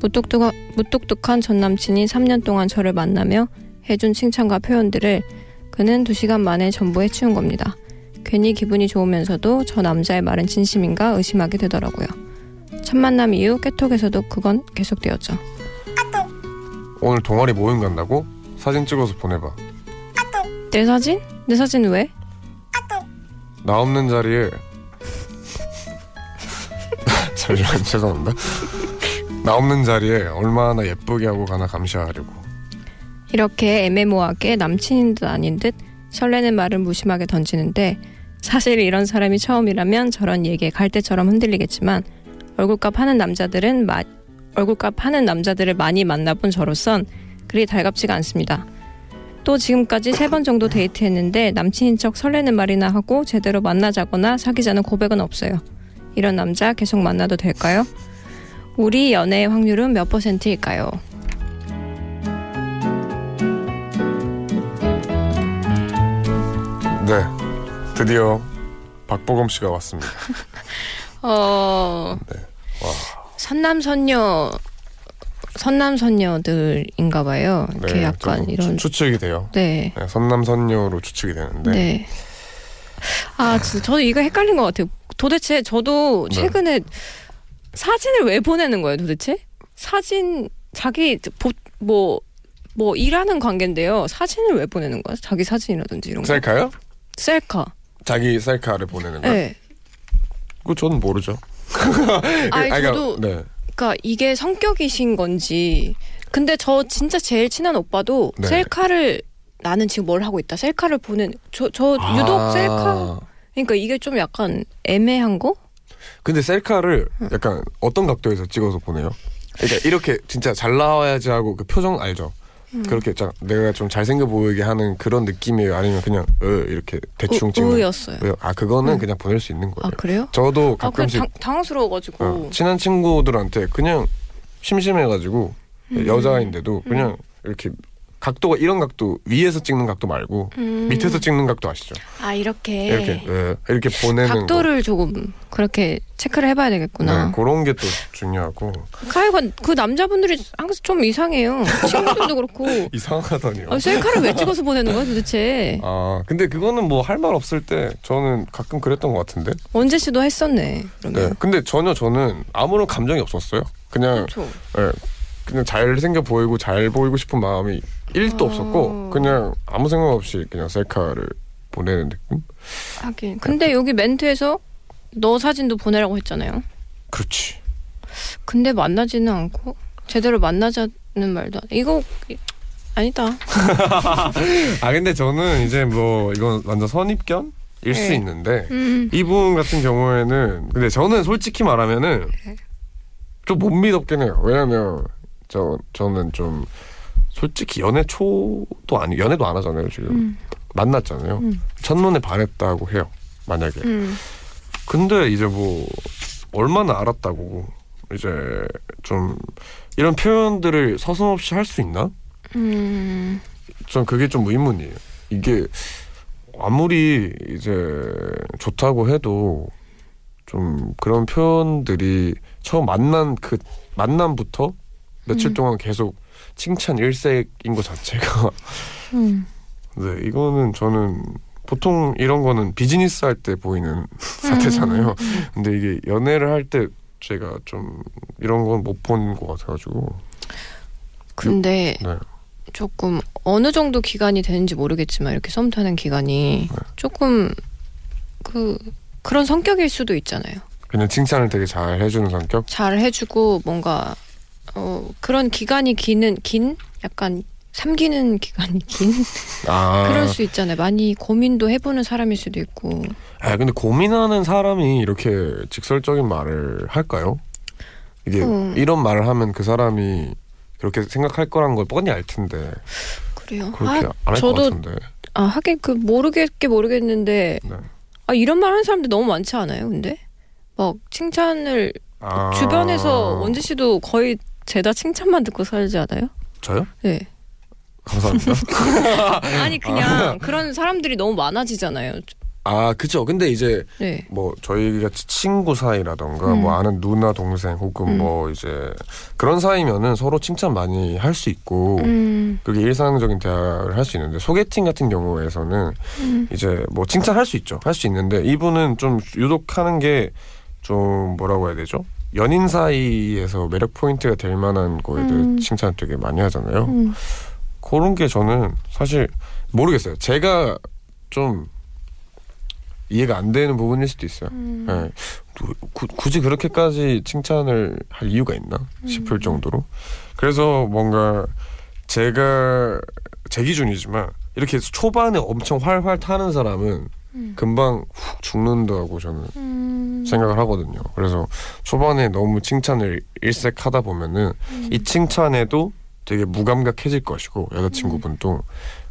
무뚝뚝한, 무뚝뚝한 전 남친이 3년 동안 저를 만나며 해준 칭찬과 표현들을 그는 2시간 만에 전부 해치운 겁니다. 괜히 기분이 좋으면서도 저 남자의 말은 진심인가 의심하게 되더라고요. 첫 만남 이후 깨톡에서도 그건 계속되었죠. 오늘 동아리 모임 간다고? 사진 찍어서 보내봐. 내 사진? 내 사진 왜? 나 없는 자리에 잠시만 죄송합니다. 나 없는 자리에 얼마나 예쁘게 하고 가나 감시하려고. 이렇게 애매모호하게 남친인 듯 아닌 듯 설레는 말을 무심하게 던지는데 사실 이런 사람이 처음이라면 저런 얘기에 갈대처럼 흔들리겠지만 얼굴값 하는 남자들은 마, 얼굴값 하는 남자들을 많이 만나본 저로선 그리 달갑지가 않습니다. 또 지금까지 세 번 정도 데이트했는데 남친인 척 설레는 말이나 하고 제대로 만나자거나 사귀자는 고백은 없어요. 이런 남자 계속 만나도 될까요? 우리 연애의 확률은 몇 퍼센트일까요? 네, 드디어 박보검 씨가 왔습니다. 어, 네. 와. 선남 선녀 선남 선녀들인가 봐요. 이렇게 약간 좀 이런 추, 측이 돼요. 네. 네, 선남 선녀로 추측이 되는데 네. 아, 진짜 저도 이거 헷갈린 것 같아요. 도대체 저도 네. 최근에 사진을 왜 보내는 거예요, 도대체? 사진 자기 뭐뭐 일하는 관계인데요. 사진을 왜 보내는 거야? 자기 사진이라든지 이런 거. 셀카요? 셀카. 자기 셀카를 보내는 거요? 네. 그거 저는 모르죠. 아니 그러니까, 저도 네. 그러니까 이게 성격이신 건지. 근데 저 진짜 제일 친한 오빠도 네. 셀카를 나는 지금 뭘 하고 있다. 셀카를 보는 저 저 유독 아, 셀카. 그러니까 이게 좀 약간 애매한 거? 근데 셀카를 약간 어떤 각도에서 찍어서 보내요? 그러니까 이렇게 진짜 잘 나와야지 하고 그 표정 알죠? 음. 그렇게 자, 내가 좀 잘생겨 보이게 하는 그런 느낌이에요? 아니면 그냥 으 이렇게 대충 우- 찍는? 우였어요. 왜요? 아 그거는 음. 그냥 보낼 수 있는 아 거예요. 그래요? 저도 아, 가끔씩 당, 당황스러워가지고. 어, 친한 친구들한테 그냥 심심해가지고 음. 여자인데도 그냥 이렇게 각도가 이런 각도 위에서 찍는 각도 말고 음. 밑에서 찍는 각도 아시죠? 아 이렇게. 이렇게 예, 이렇게 보내는 각도를 조금 그렇게 체크를 해봐야 거. 되겠구나. 네, 그런 게 또 중요하고 하여간 그 남자분들이 항상 좀 이상해요. 친구들도 그렇고. 이상하다니요. 아, 셀카를 왜 찍어서 보내는 거야 도대체? 아 근데 그거는 뭐 할 말 없을 때 저는 가끔 그랬던 것 같은데. 원재 씨도 했었네. 네. 그러면. 근데 전혀 저는 아무런 감정이 없었어요. 그냥 그렇죠. 예, 그냥 잘 생겨 보이고 잘 보이고 싶은 마음이 1도 아. 없었고 그냥 아무 생각 없이 그냥 셀카를 보내는 느낌. 하긴. 근데 여기 멘트에서 너 사진도 보내라고 했잖아요. 그렇지. 근데 만나지는 않고 제대로 만나자는 말도 안. 이거 아니다. 아 근데 저는 이제 뭐 이건 완전 선입견 일 수 네. 있는데 음. 이분 같은 경우에는 근데 저는 솔직히 말하면은 좀 못 믿었긴 해요. 왜냐면 저 저는 좀 솔직히 연애 초도 아니 연애도 안 하잖아요 지금 음. 만났잖아요. 음. 첫눈에 반했다고 해요. 만약에 음. 근데 이제 뭐 얼마나 알았다고 이제 좀 이런 표현들을 서슴없이 할 수 있나? 음. 전 그게 좀 의문이에요. 이게 아무리 이제 좋다고 해도 좀 그런 표현들이 처음 만난 그 만남부터 며칠 음. 동안 계속 칭찬 일색인 것 자체가 음. 네 이거는 저는 보통 이런 거는 비즈니스 할 때 보이는 사태잖아요. 음. 근데 이게 연애를 할 때 제가 좀 이런 건 못 본 것 같아가지고 근데 네. 조금 어느 정도 기간이 되는지 모르겠지만 이렇게 썸 타는 기간이 네. 조금 그 그런 성격일 수도 있잖아요. 그냥 칭찬을 되게 잘 해주는 성격. 잘 해주고 뭔가 어 그런 기간이 기는 긴 약간 삼기는 기간이 긴 아 그럴 수 있잖아요. 많이 고민도 해보는 사람일 수도 있고. 아 근데 고민하는 사람이 이렇게 직설적인 말을 할까요? 이게 음. 이런 말을 하면 그 사람이 그렇게 생각할 거란 걸 뻔히 알 텐데 그래요. 그렇게 아, 안할것 저도 같은데. 아 하긴 그 모르겠게 모르겠는데 네. 아 이런 말 하는 사람들 너무 많지 않아요? 근데 막 칭찬을 아, 주변에서 원지 씨도 거의 죄다 칭찬만 듣고 살지 않아요? 저요? 네. 감사합니다. 아니 그냥 그런 사람들이 너무 많아지잖아요. 아 그죠. 근데 이제 네. 뭐 저희 같이 친구 사이라던가 음. 뭐 아는 누나 동생 혹은 음. 뭐 이제 그런 사이면은 서로 칭찬 많이 할 수 있고 음, 그게 일상적인 대화를 할 수 있는데 소개팅 같은 경우에서는 음, 이제 뭐 칭찬할 수 있죠. 할 수 있는데 이분은 좀 유독 하는 게 좀 뭐라고 해야 되죠? 연인 사이에서 매력 포인트가 될 만한 거에 대해 음. 칭찬 되게 많이 하잖아요. 음. 그런 게 저는 사실 모르겠어요. 제가 좀 이해가 안 되는 부분일 수도 있어요. 음. 예. 구- 굳이 그렇게까지 칭찬을 할 이유가 있나 음. 싶을 정도로 그래서 뭔가 제가 제 기준이지만 이렇게 초반에 엄청 활활 타는 사람은 음. 금방 훅 죽는다고 저는 음. 생각을 하거든요. 그래서 초반에 너무 칭찬을 일색하다 보면은 음. 이 칭찬에도 되게 무감각해질 것이고 여자친구분도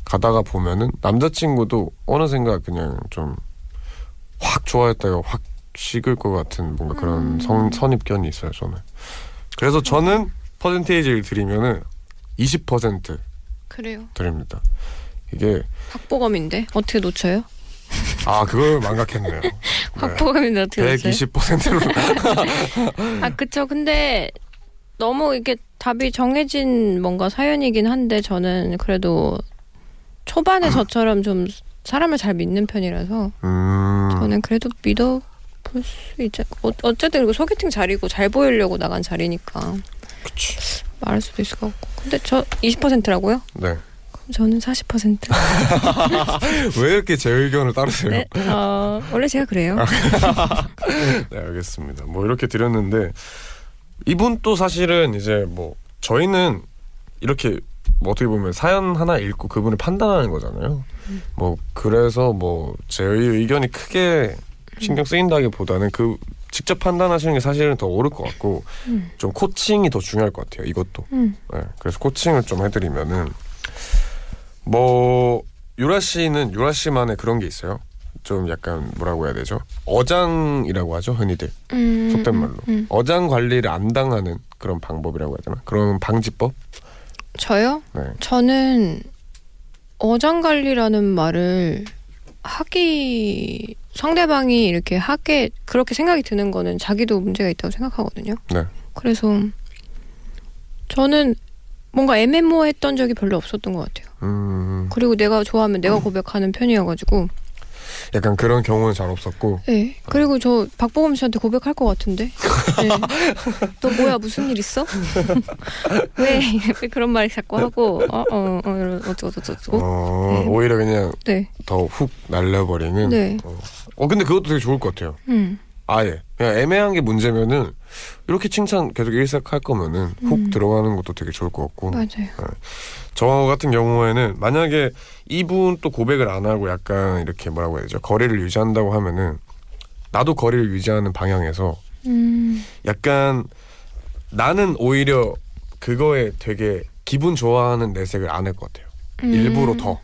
가다가 보면은 남자친구도 어느샌가 그냥 좀 확 좋아했다가 확 식을 것 같은 뭔가 그런 음. 선, 선입견이 있어요 저는. 그래서 저는 퍼센테이지를 드리면은 20% 그래요. 드립니다. 이게 박보검인데 어떻게 놓쳐요? 아 그걸 망각했네요. 네. 박보검인데 어떻게 놓쳐요? 120%로 아 그쵸. 근데 너무 이게 답이 정해진 뭔가 사연이긴 한데 저는 그래도 초반에 저처럼 좀 사람을 잘 믿는 편이라서 음. 저는 그래도 믿어 볼 수 있죠. 어, 어쨌든 이거 소개팅 자리고 잘 보이려고 나간 자리니까 그치. 말할 수도 있을 것 같고. 근데 저 20%라고요? 네. 저는 40%. 왜 이렇게 제 의견을 따르세요? 네, 어, 원래 제가 그래요. 네, 알겠습니다. 뭐 이렇게 드렸는데 이분 또 사실은 이제 뭐 저희는 이렇게 뭐 어떻게 보면 사연 하나 읽고 그분을 판단하는 거잖아요. 뭐 그래서 뭐 제 의견이 크게 신경 쓰인다기보다는 그 직접 판단하시는 게 사실은 더 옳을 것 같고 음. 좀 코칭이 더 중요할 것 같아요. 이것도. 음. 네, 그래서 코칭을 좀 해드리면은 뭐 유라 씨는 유라 씨만의 그런 게 있어요. 좀 약간 뭐라고 해야 되죠? 어장이라고 하죠 흔히들 음, 속된 음, 말로 음. 어장 관리를 안 당하는 그런 방법이라고 해야 되나? 그런 방지법? 저요? 네. 저는 어장 관리라는 말을 하기 상대방이 이렇게 하게 그렇게 생각이 드는 거는 자기도 문제가 있다고 생각하거든요. 네. 그래서 저는 뭔가 애매모호했던 적이 별로 없었던 것 같아요. 음, 그리고 내가 좋아하면 내가 고백하는 편이어가지고. 약간 그런 경우는 잘 없었고 네. 그리고 저 박보검 씨한테 고백할 것 같은데. 네. 너 뭐야 무슨 일 있어? 왜, 왜 그런 말 자꾸 하고 어어 어 어, 이러- 어쩌고 저쩌고. 어, 네. 오히려 그냥 네. 더훅 날려버리는. 네. 어. 어, 근데 그것도 되게 좋을 것 같아요. 음. 아예 그냥 애매한 게 문제면은 이렇게 칭찬 계속 일색할 거면은 훅 음. 들어가는 것도 되게 좋을 것 같고. 맞아요. 저 같은 경우에는 만약에 이분 또 고백을 안 하고 약간 이렇게 뭐라고 해야 되죠 거리를 유지한다고 하면은 나도 거리를 유지하는 방향에서 음. 약간 나는 오히려 그거에 되게 기분 좋아하는 내색을 안 할 것 같아요 음. 일부러 더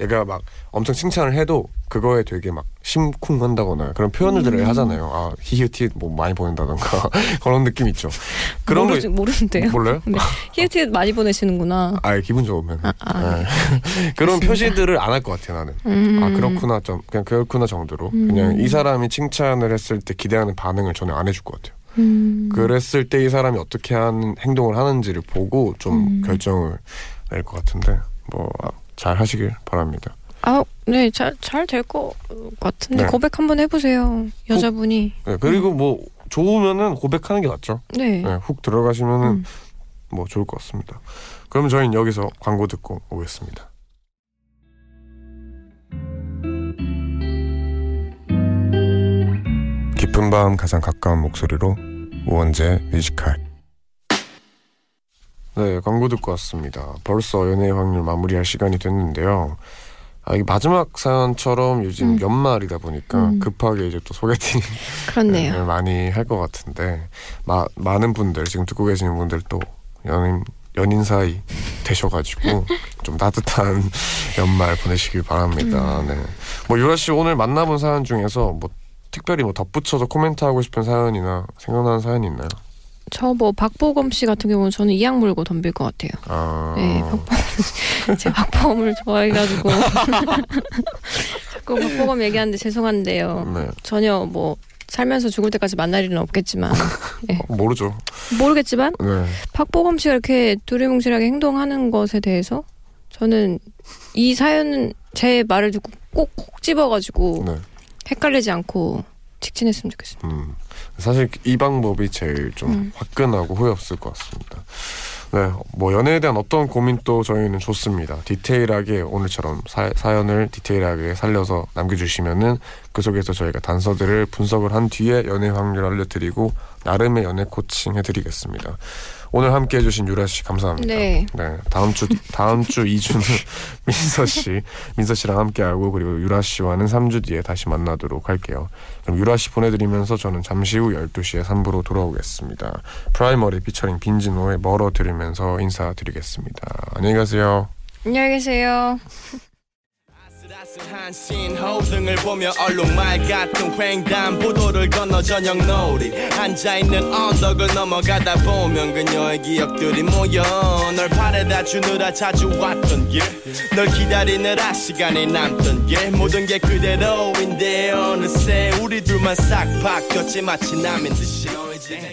얘가 막 엄청 칭찬을 해도 그거에 되게 막 심쿵한다거나 그런 표현들을 음. 하잖아요 아 히읗히읗 뭐 많이 보낸다던가 그런 느낌 있죠 그런 모르는데요. 거 몰라요? 네. 히읗히읗 많이 보내시는구나. 아 기분 좋으면 아, 아. 네. 그런 표시들을 안 할 것 같아요 나는 음. 아 그렇구나 좀 그냥 그렇구나 정도로 음. 그냥 이 사람이 칭찬을 했을 때 기대하는 반응을 저는 안 해줄 것 같아요 음. 그랬을 때 이 사람이 어떻게 하는 행동을 하는지를 보고 좀 음. 결정을 낼 것 같은데 뭐 잘 하시길 바랍니다 아, 네, 잘, 잘 될 것 같은데. 네. 고백 한번 해보세요. 여자분이. 네, 그리고 뭐 좋으면은 고백하는 게 낫죠 네. 네, 훅 들어가시면은 음. 뭐 좋을 것 같습니다 그럼 저희는 여기서 광고 듣고 오겠습니다 깊은 밤 가장 가까운 목소리로 우원재 뮤지컬 네 광고 듣고 왔습니다 벌써 연애 확률 마무리할 시간이 됐는데요 아, 이게 마지막 사연처럼 요즘 음. 연말이다 보니까 음. 급하게 이제 또 소개팅 그렇네요. 네, 많이 할 것 같은데 마, 많은 분들 지금 듣고 계시는 분들 또 연인 연인 사이 되셔가지고 좀 따뜻한 연말 보내시길 바랍니다. 네. 뭐 유라 씨 오늘 만나본 사연 중에서 뭐 특별히 뭐 덧붙여서 코멘트하고 싶은 사연이나 생각나는 사연이 있나요? 저 뭐 박보검 씨 같은 경우는 저는 이악 물고 덤빌 것 같아요. 아, 네, 박보검 씨. 제가 박보검을 좋아해가지고. 자꾸 박보검 얘기하는데 죄송한데요. 네. 전혀 뭐 살면서 죽을 때까지 만날 일은 없겠지만 어, 모르죠. 모르겠지만 네. 박보검 씨가 이렇게 두리뭉실하게 행동하는 것에 대해서 저는 이 사연은 제 말을 듣고 꼭콕 집어가지고 네. 헷갈리지 않고 직진했으면 좋겠습니다. 음. 사실 이 방법이 제일 좀 음. 화끈하고 후회 없을 것 같습니다. 네, 뭐 연애에 대한 어떤 고민도 저희는 좋습니다. 디테일하게 오늘처럼 사, 사연을 디테일하게 살려서 남겨주시면은 그 속에서 저희가 단서들을 분석을 한 뒤에 연애 확률 알려드리고 나름의 연애 코칭 해드리겠습니다. 오늘 함께 해주신 유라 씨 감사합니다. 네. 다음 주 다음 주 2주는 민서 씨, 민서 씨랑 함께 하고 그리고 유라 씨와는 3주 뒤에 다시 만나도록 할게요. 그럼 유라 씨 보내드리면서 저는 잠시 후 12시에 3부로 돌아오겠습니다. 프라이머리 피처링 빈지노의 멀어 들으면서 인사드리겠습니다. 안녕히 가세요. 안녕히 계세요. 아슬아슬한 신 호등을 보며 얼룩말 같은 횡단 보도를 건너 저녁 놀이. 앉아있는 언덕을 넘어가다 보면 그녀의 기억들이 모여 널 바래다 주느라 자주 왔던 길. 널 기다리느라 시간이 남던 길. 모든 게 그대로인데 어느새 우리 둘만 싹 바뀌었지 마치 남인 듯이. 너 이제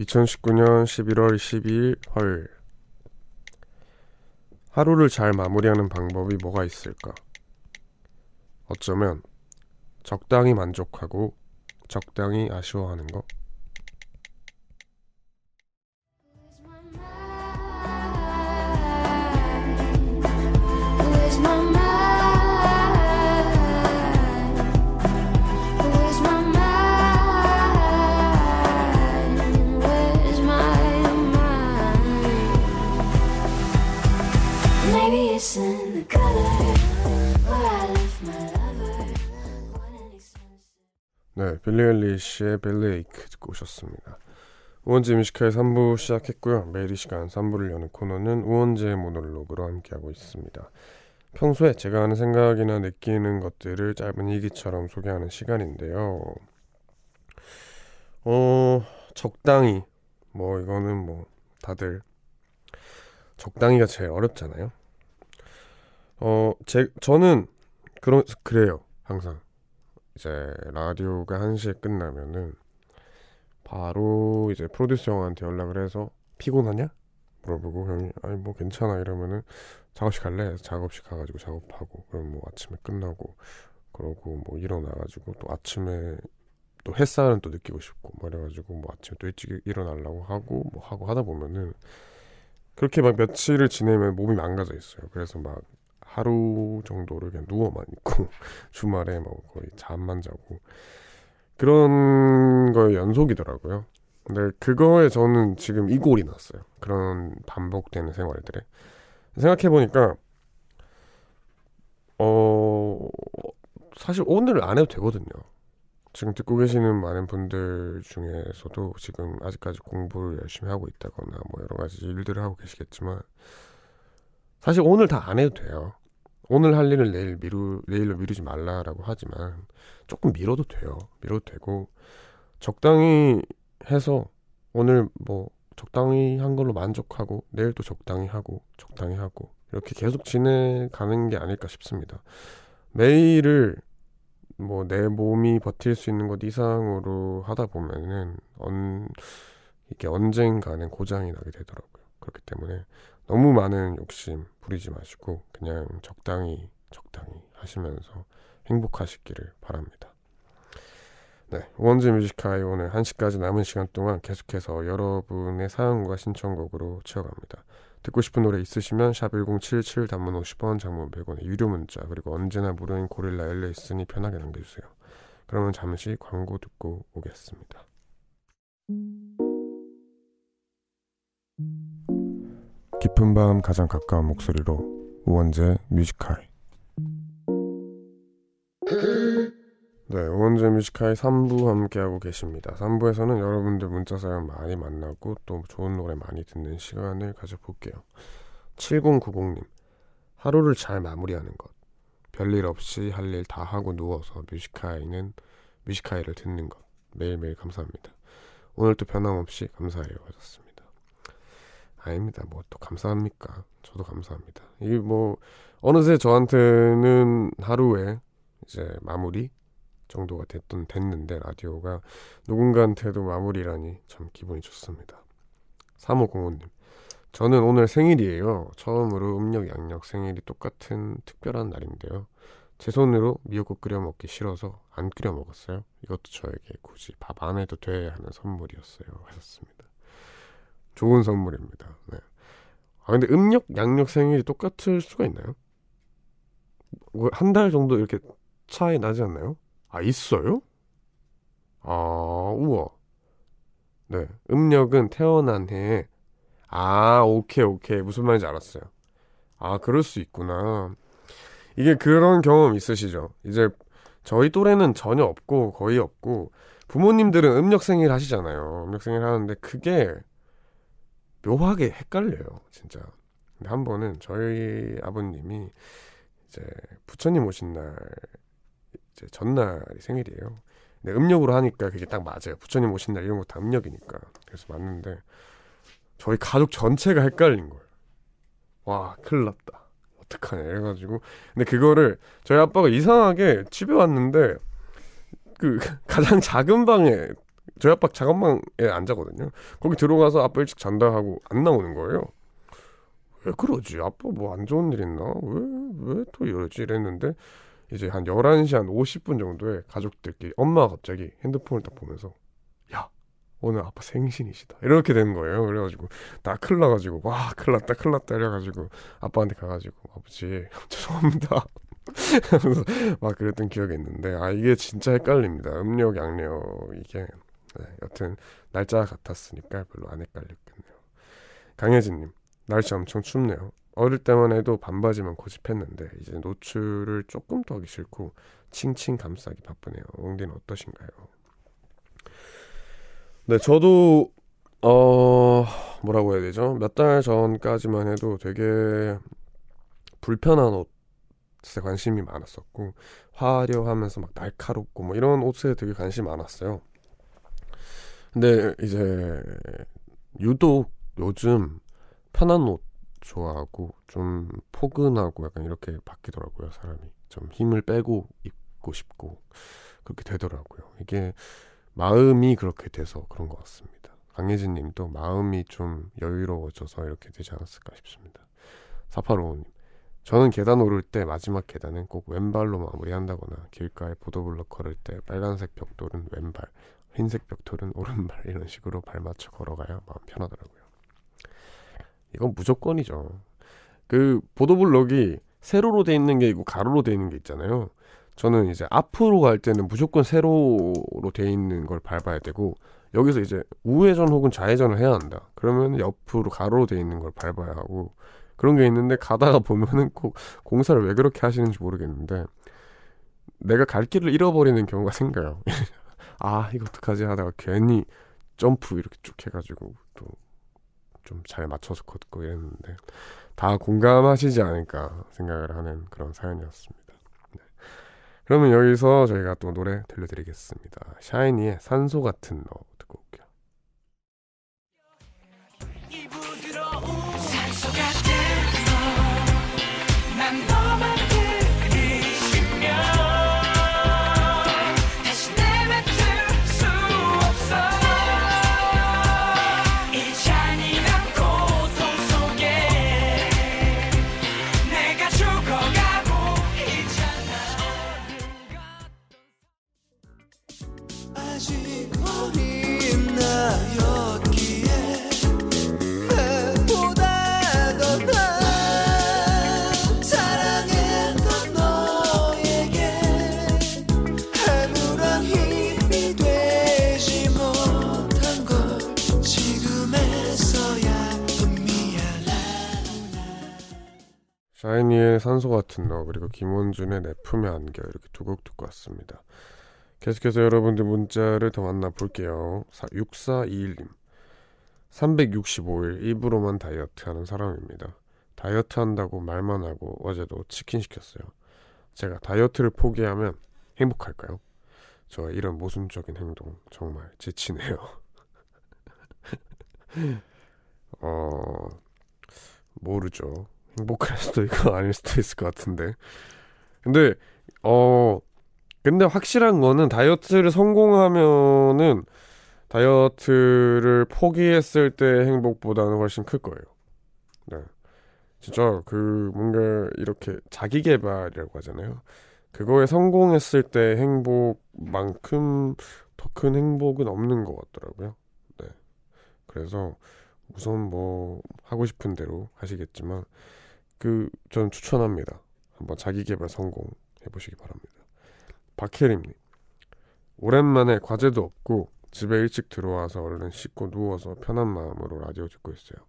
2019년 11월 12일 화요일 하루를 잘 마무리하는 방법이 뭐가 있을까? 어쩌면 적당히 만족하고 적당히 아쉬워하는 거? 네, 빌리 아일리시의 Bellyache 듣고 오셨습니다. 우원재 Music High 3부 시작했고요. 매일 이 시간 3부를 여는 코너는 우원재의 모놀로그로 함께하고 있습니다. 평소에 제가 하는 생각이나 느끼는 것들을 짧은 일기처럼 소개하는 시간인데요. 어, 적당히 뭐 이거는 뭐 다들 적당히가 제일 어렵잖아요. 어, 제 저는 그런 그래요. 항상 이제 라디오가 1시에 끝나면은 바로 이제 프로듀서 형한테 연락을 해서 피곤하냐? 물어보고 형이 아니 뭐 괜찮아 이러면은 작업실 갈래? 작업실 가가지고 작업하고 그럼 뭐 아침에 끝나고 그러고 뭐 일어나가지고 또 아침에 또 햇살은 또 느끼고 싶고 뭐 이래가지고 뭐 아침에 또 일찍 일어나려고 하고 뭐 하고 하다 보면은 그렇게 막 며칠을 지내면 몸이 망가져 있어요. 그래서 막 하루 정도를 그냥 누워만 있고 주말에 뭐 거의 잠만 자고 그런 거의 연속이더라고요. 근데 그거에 저는 지금 이골이 났어요. 그런 반복되는 생활들에 생각해 보니까 어 사실 오늘 안 해도 되거든요. 지금 듣고 계시는 많은 분들 중에서도 지금 아직까지 공부를 열심히 하고 있다거나 뭐 여러 가지 일들을 하고 계시겠지만 사실 오늘 다 안 해도 돼요. 오늘 할 일을 내일 미루 내일로 미루지 말라라고 하지만 조금 미뤄도 돼요. 미뤄도 되고 적당히 해서 오늘 뭐 적당히 한 걸로 만족하고 내일 또 적당히 하고 적당히 하고 이렇게 계속 지내가는 게 아닐까 싶습니다. 매일을 뭐 내 몸이 버틸 수 있는 것 이상으로 하다 보면은 언 이게 언젠가는 고장이 나게 되더라고요. 그렇기 때문에 너무 많은 욕심 부리지 마시고 그냥 적당히 적당히 하시면서 행복하시기를 바랍니다. 네, 원즈 뮤지카이 오늘 1시까지 남은 시간 동안 계속해서 여러분의 사연과 신청곡으로 채워갑니다. 듣고 싶은 노래 있으시면 샵 1077 단문 50원 장문 100원의 유료 문자 그리고 언제나 무료인 고릴라 엘레 있으니 편하게 남겨주세요. 그러면 잠시 광고 듣고 오겠습니다. 깊은 밤 가장 가까운 목소리로 우원재 뮤지카이 네, 우원재 뮤지카이 3부 함께하고 계십니다. 3부에서는 여러분들 문자 사연 많이 만나고 또 좋은 노래 많이 듣는 시간을 가져볼게요. 7090님, 하루를 잘 마무리하는 것. 별일 없이 할 일 다 하고 누워서 뮤지카이는 뮤지카이를 듣는 것. 매일매일 감사합니다. 오늘도 변함없이 감사해요. 하셨습니다. 아닙니다. 뭐 또 감사합니까? 저도 감사합니다. 이게 뭐 어느새 저한테는 하루에 이제 마무리 정도가 됐던 됐는데 라디오가 누군가한테도 마무리라니 참 기분이 좋습니다. 3505님 저는 오늘 생일이에요. 처음으로 음력 양력 생일이 똑같은 특별한 날인데요. 제 손으로 미역국 끓여 먹기 싫어서 안 끓여 먹었어요. 이것도 저에게 굳이 밥 안 해도 돼 하는 선물이었어요. 하셨습니다. 좋은 선물입니다. 네. 아 근데 음력 양력 생일이 똑같을 수가 있나요? 뭐한달 정도 이렇게 차이 나지 않나요? 아 있어요? 아 우와. 네 음력은 태어난 해에 아 오케이 오케이 무슨 말인지 알았어요. 아 그럴 수 있구나. 이게 그런 경험 있으시죠? 이제 저희 또래는 전혀 없고 거의 없고 부모님들은 음력 생일 하시잖아요. 음력 생일 하는데 그게 묘하게 헷갈려요, 진짜. 근데 한 번은 저희 아버님이 이제 부처님 오신 날 이제 전날이 생일이에요. 근데 음력으로 하니까 그게 딱 맞아요. 부처님 오신 날 이런 거 다 음력이니까. 그래서 맞는데 저희 가족 전체가 헷갈린 거예요. 와, 큰일 났다. 어떡하냐 이래가지고 근데 그거를 저희 아빠가 이상하게 집에 왔는데 그 가장 작은 방에 저희 아빠 작은 방에 안 자거든요. 거기 들어가서 아빠 일찍 잔다 하고 안 나오는 거예요. 왜 그러지? 아빠 뭐 안 좋은 일 있나? 왜, 왜 또 이러지? 이랬는데, 이제 한 11시 한 50분 정도에 가족들끼리, 엄마가 갑자기 핸드폰을 딱 보면서, 야, 오늘 아빠 생신이시다. 이렇게 된 거예요. 그래가지고, 나 큰일 나가지고, 와, 큰일 났다, 큰일 났다. 이래가지고, 아빠한테 가가지고, 아버지, 죄송합니다. 하면서 막 그랬던 기억이 있는데, 아, 이게 진짜 헷갈립니다. 음력, 양력, 이게. 네, 여튼, 날짜 같았으니까 별로 안 헷갈렸겠네요. 강혜진님, 날씨 엄청 춥네요. 어릴 때만 해도 반바지만 고집했는데 이제 노출을 조금 더 하기 싫고 칭칭 감싸기 바쁘네요. 옹디는 어떠신가요? 네, 저도 어 뭐라고 해야 되죠? 몇 달 전까지만 해도 되게 불편한 옷에 관심이 많았었고 화려하면서 막 날카롭고 뭐 이런 옷에 되게 관심이 많았어요. 근데 이제 유독 요즘 편한 옷 좋아하고 좀 포근하고 약간 이렇게 바뀌더라고요 사람이. 좀 힘을 빼고 입고 싶고 그렇게 되더라고요. 이게 마음이 그렇게 돼서 그런 것 같습니다. 강예진 님도 마음이 좀 여유로워져서 이렇게 되지 않았을까 싶습니다. 4855님 저는 계단 오를 때 마지막 계단은 꼭 왼발로 마무리한다거나 길가에 보도블럭 걸을 때 빨간색 벽돌은 왼발 흰색 벽돌은 오른발 이런 식으로 발 맞춰 걸어가야 마음 편하더라고요 이건 무조건이죠. 그 보도블럭이 세로로 돼 있는 게 있고 가로로 돼 있는 게 있잖아요. 저는 이제 앞으로 갈 때는 무조건 세로로 돼 있는 걸 밟아야 되고 여기서 이제 우회전 혹은 좌회전을 해야 한다. 그러면 옆으로 가로로 돼 있는 걸 밟아야 하고 그런 게 있는데 가다가 보면은 꼭 공사를 왜 그렇게 하시는지 모르겠는데 내가 갈 길을 잃어버리는 경우가 생겨요. 아 이거 어떡하지 하다가 괜히 점프 이렇게 쭉 해가지고 또 좀 잘 맞춰서 걷고 이랬는데 다 공감하시지 않을까 생각을 하는 그런 사연이었습니다. 네. 그러면 여기서 저희가 또 노래 들려드리겠습니다. 샤이니의 산소 같은 너 듣고 올게요. 샤이니의 산소 같은 너 그리고 김원준의 내 품에 안겨 이렇게 두 곡 듣고 왔습니다. 계속해서 여러분들 문자를 더 만나볼게요. 6421님 365일 입으로만 다이어트 하는 사람입니다. 다이어트 한다고 말만 하고 어제도 치킨 시켰어요. 제가 다이어트를 포기하면 행복할까요? 저 이런 모순적인 행동 정말 지치네요. 어 모르죠. 행복할 수도 있고 아닐 수도 있을 것 같은데. 근데 어 근데 확실한 거는 다이어트를 성공하면은 다이어트를 포기했을 때 행복보다는 훨씬 클 거예요. 네. 진짜 그 뭔가 이렇게 자기 개발이라고 하잖아요. 그거에 성공했을 때 행복만큼 더 큰 행복은 없는 것 같더라고요. 네. 그래서 우선 뭐 하고 싶은 대로 하시겠지만 그 저는 추천합니다. 한번 자기 개발 성공 해 보시기 바랍니다. 박혜림님 오랜만에 과제도 없고 집에 일찍 들어와서 얼른 씻고 누워서 편한 마음으로 라디오 듣고 있어요.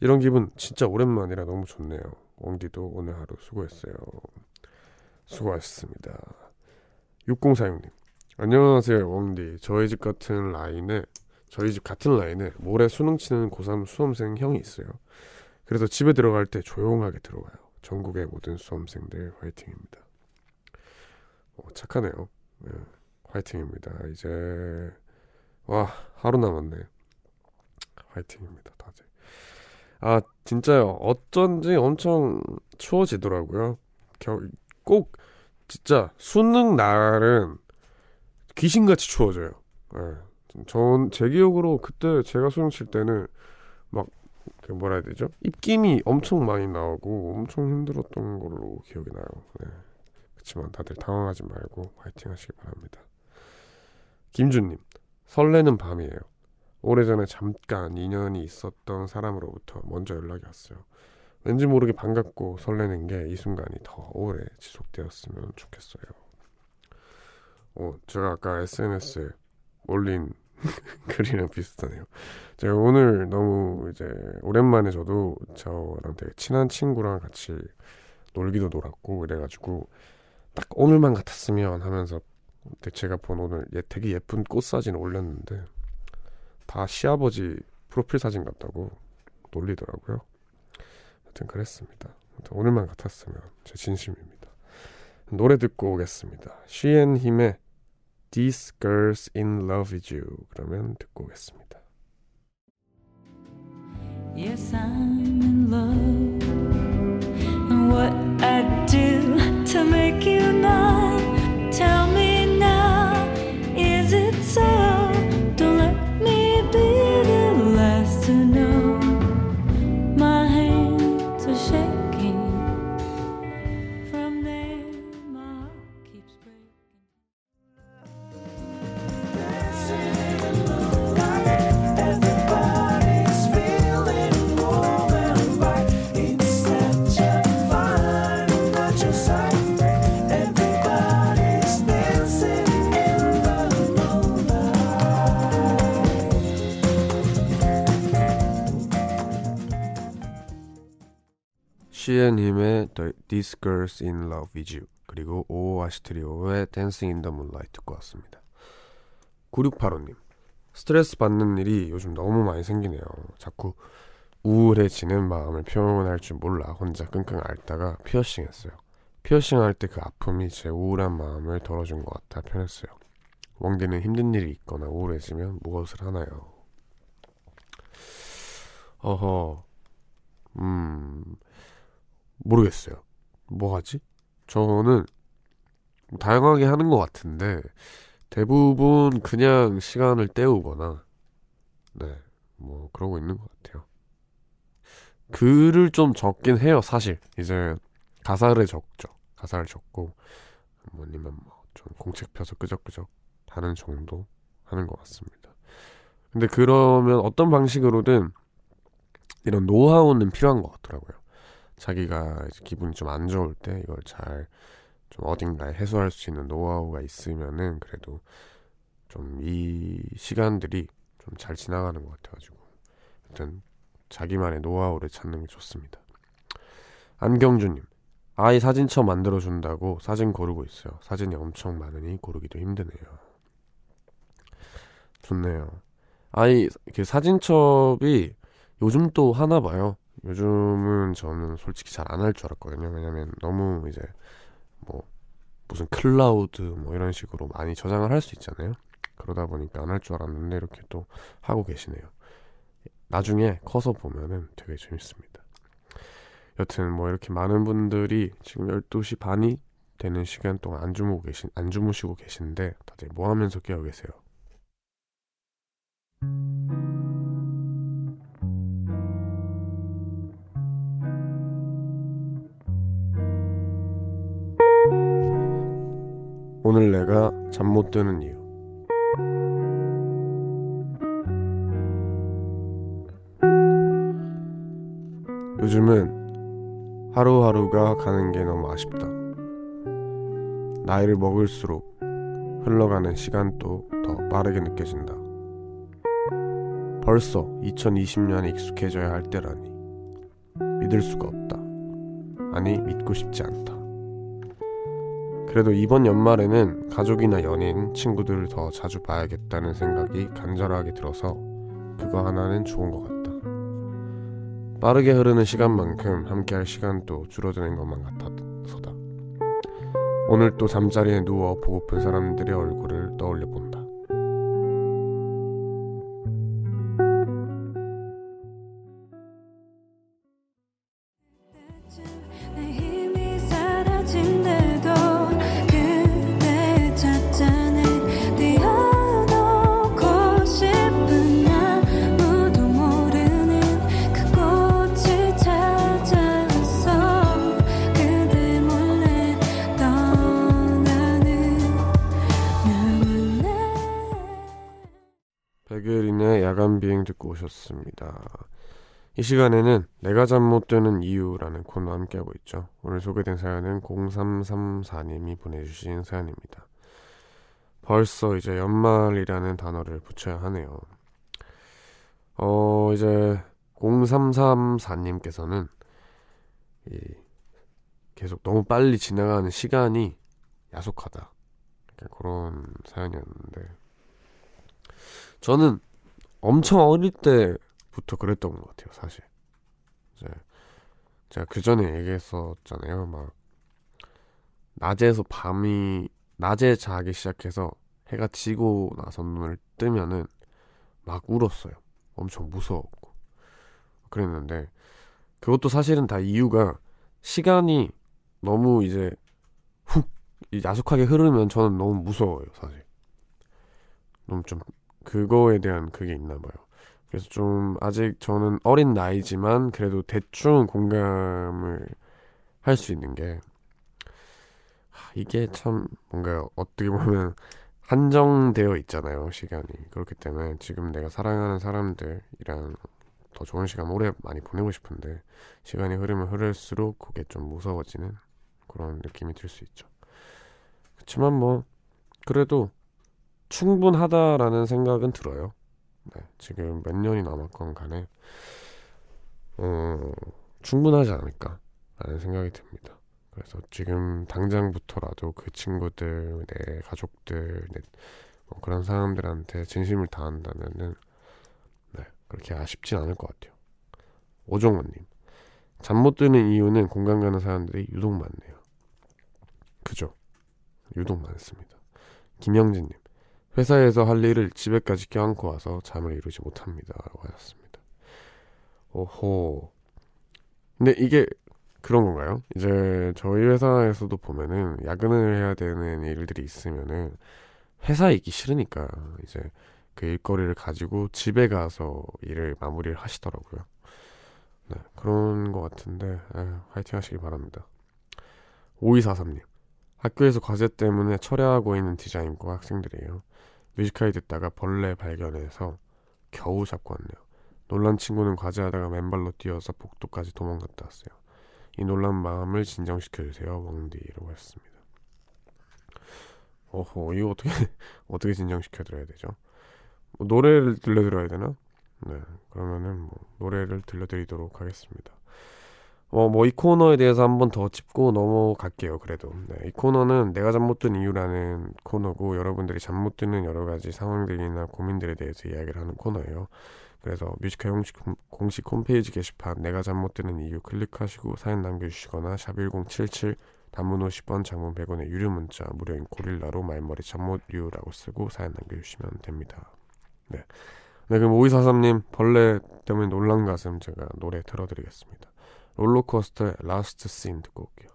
이런 기분 진짜 오랜만이라 너무 좋네요. 옹디도 오늘 하루 수고했어요. 수고하셨습니다. 6046님 안녕하세요, 웡디. 저희 집 같은 라인에 저희 집 같은 라인에 모레 수능 치는 고3 수험생 형이 있어요. 그래서 집에 들어갈 때 조용하게 들어와요. 전국의 모든 수험생들 화이팅입니다. 어, 착하네요. 네, 화이팅입니다. 이제 와 하루 남았네. 화이팅입니다, 다들. 아 진짜요. 어쩐지 엄청 추워지더라고요. 겨, 꼭 진짜 수능 날은 귀신같이 추워져요. 예. 전제 기억으로 그때 제가 수능 칠 때는 막 그 뭐라 해야 되죠? 입김이 엄청 많이 나오고 엄청 힘들었던 걸로 기억이 나요. 네. 그렇지만 다들 당황하지 말고 화이팅 하시기 바랍니다. 김준님, 설레는 밤이에요. 오래전에 잠깐 인연이 있었던 사람으로부터 먼저 연락이 왔어요. 왠지 모르게 반갑고 설레는 게 이 순간이 더 오래 지속되었으면 좋겠어요. 어, 제가 아까 SNS에 올린 글이랑 비슷하네요. 제가 오늘 너무 이제 오랜만에 저도 저랑 되게 친한 친구랑 같이 놀기도 놀았고 이래가지고 딱 오늘만 같았으면 하면서 제가 본 오늘 예, 되게 예쁜 꽃 사진 올렸는데 다 시아버지 프로필 사진 같다고 놀리더라고요. 하여튼 그랬습니다. 하여튼 오늘만 같았으면 제 진심입니다. 노래 듣고 오겠습니다. 쉬앤 힘의 These Girls in Love with You 그러면 듣고 오겠습니다. Yes, I'm in love. The- These Girls in Love with You 그리고 오아시 트리오의 Dancing in the Moonlight 듣고 왔습니다. 9685님 스트레스 받는 일이 요즘 너무 많이 생기네요. 자꾸 우울해지는 마음을 표현할 줄 몰라 혼자 끙끙 앓다가 피어싱 했어요. 피어싱 할 때 그 아픔이 제 우울한 마음을 덜어준 것 같아 편했어요. 웡디는 힘든 일이 있거나 우울해지면 무엇을 하나요? 어허, 음, 모르겠어요. 뭐 하지? 저는 뭐 다양하게 하는 것 같은데 대부분 그냥 시간을 때우거나 네, 뭐 그러고 있는 것 같아요. 글을 좀 적긴 해요, 사실. 이제 가사를 적죠. 가사를 적고 뭐 아니면 뭐 좀 공책 펴서 끄적끄적 하는 정도 하는 것 같습니다. 근데 그러면 어떤 방식으로든 이런 노하우는 필요한 것 같더라고요. 자기가 기분이 좀 안 좋을 때 이걸 잘 좀 어딘가에 해소할 수 있는 노하우가 있으면은 그래도 좀 이 시간들이 좀 잘 지나가는 것 같아가지고 일단 자기만의 노하우를 찾는 게 좋습니다. 안경주님 아이 사진첩 만들어준다고 사진 고르고 있어요. 사진이 엄청 많으니 고르기도 힘드네요. 좋네요. 아이 그 사진첩이 요즘 또 하나 봐요. 요즘은 저는 솔직히 잘 안 할 줄 알았거든요. 왜냐면 너무 이제 뭐 무슨 클라우드 뭐 이런 식으로 많이 저장을 할 수 있잖아요. 그러다 보니까 안 할 줄 알았는데 이렇게 또 하고 계시네요. 나중에 커서 보면은 되게 재밌습니다. 여튼 뭐 이렇게 많은 분들이 지금 12시 반이 되는 시간 동안 안 주무고 계신 안 주무시고 계신데 다들 뭐 하면서 깨어 계세요? 오늘 내가 잠 못 드는 이유. 요즘은 하루하루가 가는 게 너무 아쉽다. 나이를 먹을수록 흘러가는 시간도 더 빠르게 느껴진다. 벌써 2020년에 익숙해져야 할 때라니. 믿을 수가 없다. 아니, 믿고 싶지 않다. 그래도 이번 연말에는 가족이나 연인, 친구들을 더 자주 봐야겠다는 생각이 간절하게 들어서 그거 하나는 좋은 것 같다. 빠르게 흐르는 시간만큼 함께할 시간도 줄어드는 것만 같아서다. 오늘 또 잠자리에 누워 보고픈 사람들의 얼굴을 떠올려 본다. 백예린의 야간 비행 듣고 오셨습니다. 이 시간에는 내가 잠 못 드는 이유라는 코너 함께하고 있죠. 오늘 소개된 사연은 0334님이 보내주신 사연입니다. 벌써 이제 연말이라는 단어를 붙여야 하네요. 어, 이제 0334님께서는 이 계속 너무 빨리 지나가는 시간이 야속하다. 그런 사연이었는데 저는 엄청 어릴 때부터 그랬던 것 같아요, 사실. 이제 제가 그 전에 얘기했었잖아요. 막 낮에서 밤이 낮에 자기 시작해서 해가 지고 나서 눈을 뜨면은 막 울었어요. 엄청 무서웠고 그랬는데 그것도 사실은 다 이유가 시간이 너무 이제 훅 야속하게 흐르면 저는 너무 무서워요, 사실. 너무 좀 그거에 대한 그게 있나 봐요. 그래서 좀 아직 저는 어린 나이지만 그래도 대충 공감을 할 수 있는 게 하, 이게 참 뭔가 어떻게 보면 한정되어 있잖아요 시간이 그렇기 때문에 지금 내가 사랑하는 사람들이랑 더 좋은 시간 오래 많이 보내고 싶은데 시간이 흐르면 흐를수록 그게 좀 무서워지는 그런 느낌이 들 수 있죠 그렇지만 뭐 그래도 충분하다라는 생각은 들어요 네, 지금 몇 년이 남았건 간에 어, 충분하지 않을까라는 생각이 듭니다. 그래서 지금 당장부터라도 그 친구들, 내 가족들, 내, 뭐 그런 사람들한테 진심을 다한다면은 네, 그렇게 아쉽진 않을 것 같아요. 오종원님, 잠 못 드는 이유는 공감 가는 사람들이 유독 많네요. 그죠? 유독 많습니다. 김영진님, 회사에서 할 일을 집에까지 껴안고 와서 잠을 이루지 못합니다. 라고 하셨습니다. 오호. 근데 이게 그런 건가요? 이제 저희 회사에서도 보면은 야근을 해야 되는 일들이 있으면은 회사에 있기 싫으니까 이제 그 일거리를 가지고 집에 가서 일을 마무리를 하시더라고요. 네, 그런 것 같은데 에휴, 화이팅 하시기 바랍니다. 5243님 학교에서 과제 때문에 철회하고 있는 디자인과 학생들이에요. 뮤지컬 듣다가 벌레 발견해서 겨우 잡고 왔네요. 놀란 친구는 과제하다가 맨발로 뛰어서 복도까지 도망갔다 왔어요. 이 놀란 마음을 진정시켜주세요. 왕디라고 했습니다. 어허, 이거 어떻게 어떻게 진정시켜드려야 되죠? 뭐 노래를 들려드려야 되나? 네, 그러면은 뭐 노래를 들려드리도록 하겠습니다. 어, 뭐 이 코너에 대해서 한 번 더 짚고 넘어갈게요. 그래도 네, 이 코너는 내가 잠 못 든 이유라는 코너고 여러분들이 잠 못 드는 여러 가지 상황들이나 고민들에 대해서 이야기를 하는 코너예요. 그래서 뮤지컬 공식, 공식 홈페이지 게시판 내가 잠 못 드는 이유 클릭하시고 사연 남겨주시거나 샵1077 단문 50원 장문 100원의 유료 문자 무료인 고릴라로 말머리 잠못 이유라고 쓰고 사연 남겨주시면 됩니다. 네. 네 그럼 5243님 벌레 때문에 놀란 가슴 제가 노래 들어드리겠습니다. 롤러코스터의 Last Scene 듣고 올게요.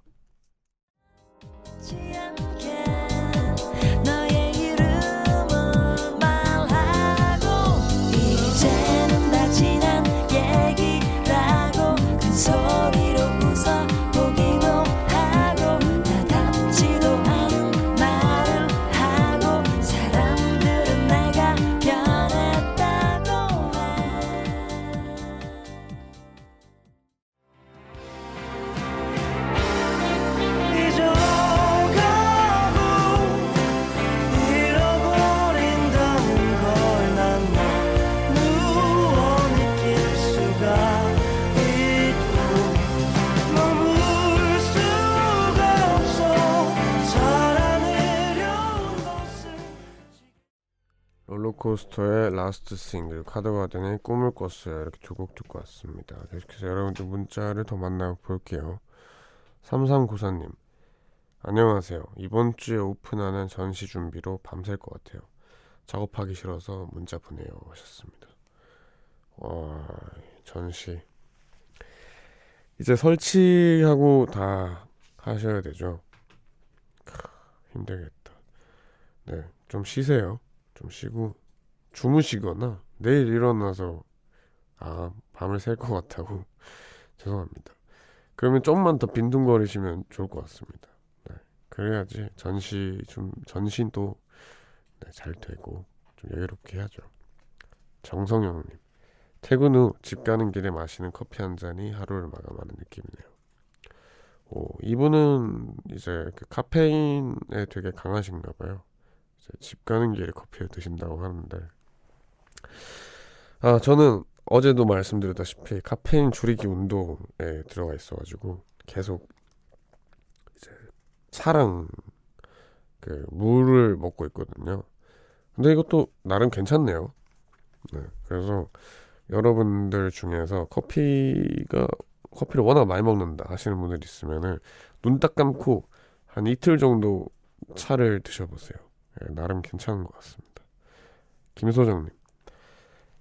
롤러코스터의 Last Scene 카더가든의 꿈을 꿨어요. 이렇게 두 곡 듣고 왔습니다. 계속해서 여러분들 문자를 더 만나볼게요. 3394님 안녕하세요. 이번 주에 오픈하는 전시 준비로 밤샐 것 같아요. 작업하기 싫어서 문자 보내요. 하셨습니다. 와 전시. 이제 설치하고 다 하셔야 되죠? 크, 힘들겠다. 네좀 쉬세요. 좀 쉬고 주무시거나 내일 일어나서 아 밤을 샐 것 같다고 죄송합니다. 그러면 좀만 더 빈둥거리시면 좋을 것 같습니다. 네, 그래야지 전시 좀 전신도 네, 잘 되고 좀 여유롭게 해야죠. 정성영님 퇴근 후 집 가는 길에 마시는 커피 한 잔이 하루를 마감하는 느낌이네요. 오 이분은 이제 그 카페인에 되게 강하신가 봐요. 집 가는 길에 커피를 드신다고 하는데 아 저는 어제도 말씀드렸다시피 카페인 줄이기 운동에 들어가 있어가지고 계속 이제 차랑 그 물을 먹고 있거든요. 근데 이것도 나름 괜찮네요. 네, 그래서 여러분들 중에서 커피가 커피를 워낙 많이 먹는다 하시는 분들 있으면은 눈 딱 감고 한 이틀 정도 차를 드셔보세요. 예, 나름 괜찮은 것 같습니다. 김소정님.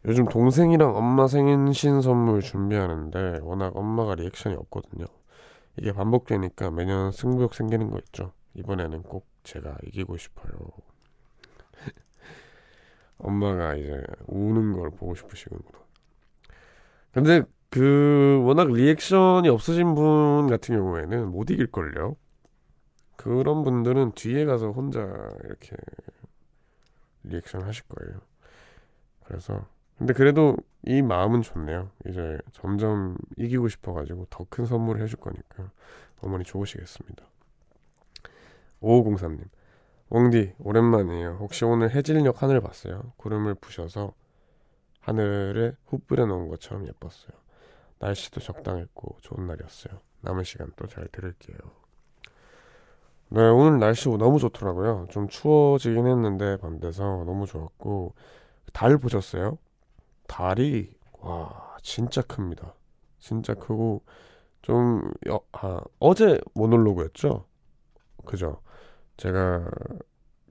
요즘 동생이랑 엄마 생신 선물 준비하는데 워낙 엄마가 리액션이 없거든요. 이게 반복되니까 매년 승부욕 생기는 거 있죠. 이번에는 꼭 제가 이기고 싶어요. 엄마가 이제 우는 걸 보고 싶으시는구나. 근데 그 워낙 리액션이 없으신 분 같은 경우에는 못 이길걸요. 그런 분들은 뒤에 가서 혼자 이렇게 리액션 하실 거예요. 그래서 근데 그래도 이 마음은 좋네요. 이제 점점 이기고 싶어가지고 더 큰 선물을 해줄 거니까 어머니 좋으시겠습니다. 5503님 웡디 오랜만이에요. 혹시 오늘 해질녘 하늘 봤어요? 구름을 부셔서 하늘에 후 뿌려놓은 것처럼 예뻤어요. 날씨도 적당했고 좋은 날이었어요. 남은 시간 또 잘 들을게요. 네, 오늘 날씨 너무 좋더라고요. 좀 추워지긴 했는데 밤 돼서 너무 좋았고 달 보셨어요? 달이 와 진짜 큽니다. 진짜 크고 좀 여, 아, 어제 모놀로그였죠? 그죠? 제가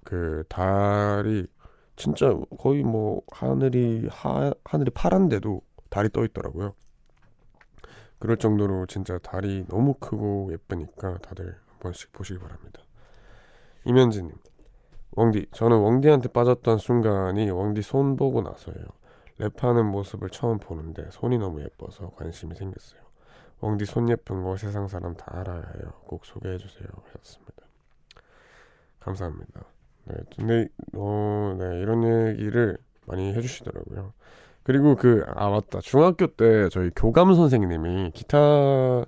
그 달이 진짜 거의 뭐 하늘이 하, 하늘이 파란데도 달이 떠 있더라고요. 그럴 정도로 진짜 달이 너무 크고 예쁘니까 다들 한 번씩 보시기 바랍니다. 이면지님, 웡디, 저는 웡디한테 빠졌던 순간이 웡디 손 보고 나서예요. 랩하는 모습을 처음 보는데 손이 너무 예뻐서 관심이 생겼어요. 웡디 손 예쁜 거 세상 사람 다 알아야 해요. 꼭 소개해 주세요. 하셨습니다. 감사합니다. 네, 근데 어, 네, 이런 얘기를 많이 해주시더라고요. 그리고 그 아 맞다 중학교 때 저희 교감 선생님이 기타를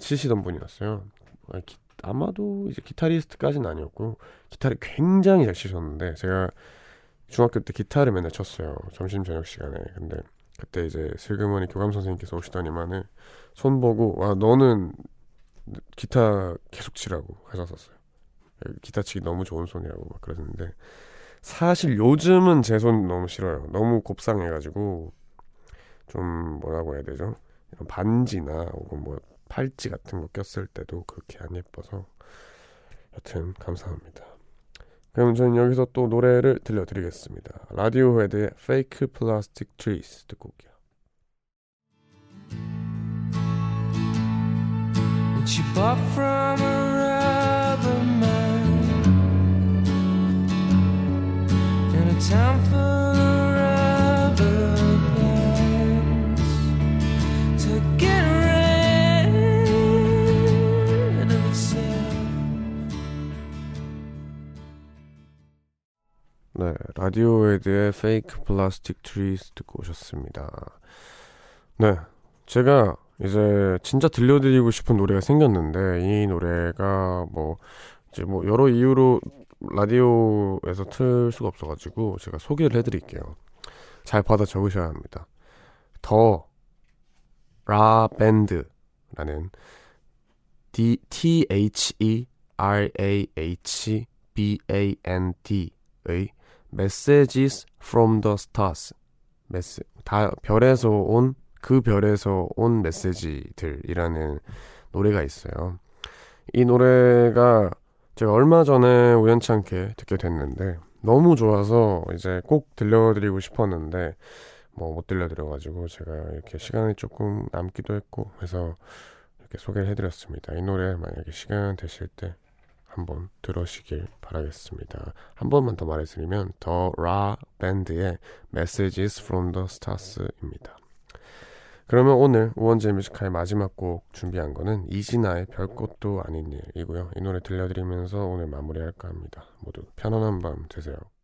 치시던 분이었어요. 아, 기- 아마도 이제 기타리스트까지는 아니었고 기타를 굉장히 잘 치셨는데 제가 중학교 때 기타를 맨날 쳤어요. 점심 저녁 시간에. 근데 그때 이제 슬그머니 교감 선생님께서 오시더니만은 손 보고 와 너는 기타 계속 치라고 하셨었어요. 기타 치기 너무 좋은 손이라고 막 그러는데 사실 요즘은 제 손 너무 싫어요. 너무 곱상해가지고 좀 뭐라고 해야 되죠? 이런 반지나 혹은 뭐 팔찌 같은 거 꼈을 때도 그렇게 안 예뻐서 여튼 감사합니다. 그럼 저는 여기서 또 노래를 들려드리겠습니다. 라디오 헤드의 Fake Plastic Trees 듣고 올게요. You bought from a rubber man in a town full 네, 라디오 헤드의 Fake Plastic Trees 듣고 오셨습니다. 네, 제가 이제 진짜 들려드리고 싶은 노래가 생겼는데 이 노래가 뭐 이제 뭐 여러 이유로 라디오에서 틀 수가 없어가지고 제가 소개를 해드릴게요. 잘 받아 적으셔야 합니다. 더 라밴드라는 D T H E R A H B A N D의 Messages from the Stars. 메시, 다 별에서 온 그 별에서 온 메시지들이라는 노래가 있어요. 이 노래가 제가 얼마 전에 우연찮게 듣게 됐는데 너무 좋아서 이제 꼭 들려드리고 싶었는데 뭐 못 들려드려가지고 제가 이렇게 시간이 조금 남기도 했고 해서 이렇게 소개를 해드렸습니다. 이 노래 만약에 시간 되실 때 한번 들으시길 바라겠습니다. 한 번만 더 말해드리면 더 라 밴드의 Messages from the Stars입니다. 그러면 오늘 우원재 뮤지카의 마지막 곡 준비한 거는 이진아의 별것도 아닌 일이고요. 이 노래 들려드리면서 오늘 마무리할까 합니다. 모두 편안한 밤 되세요. 다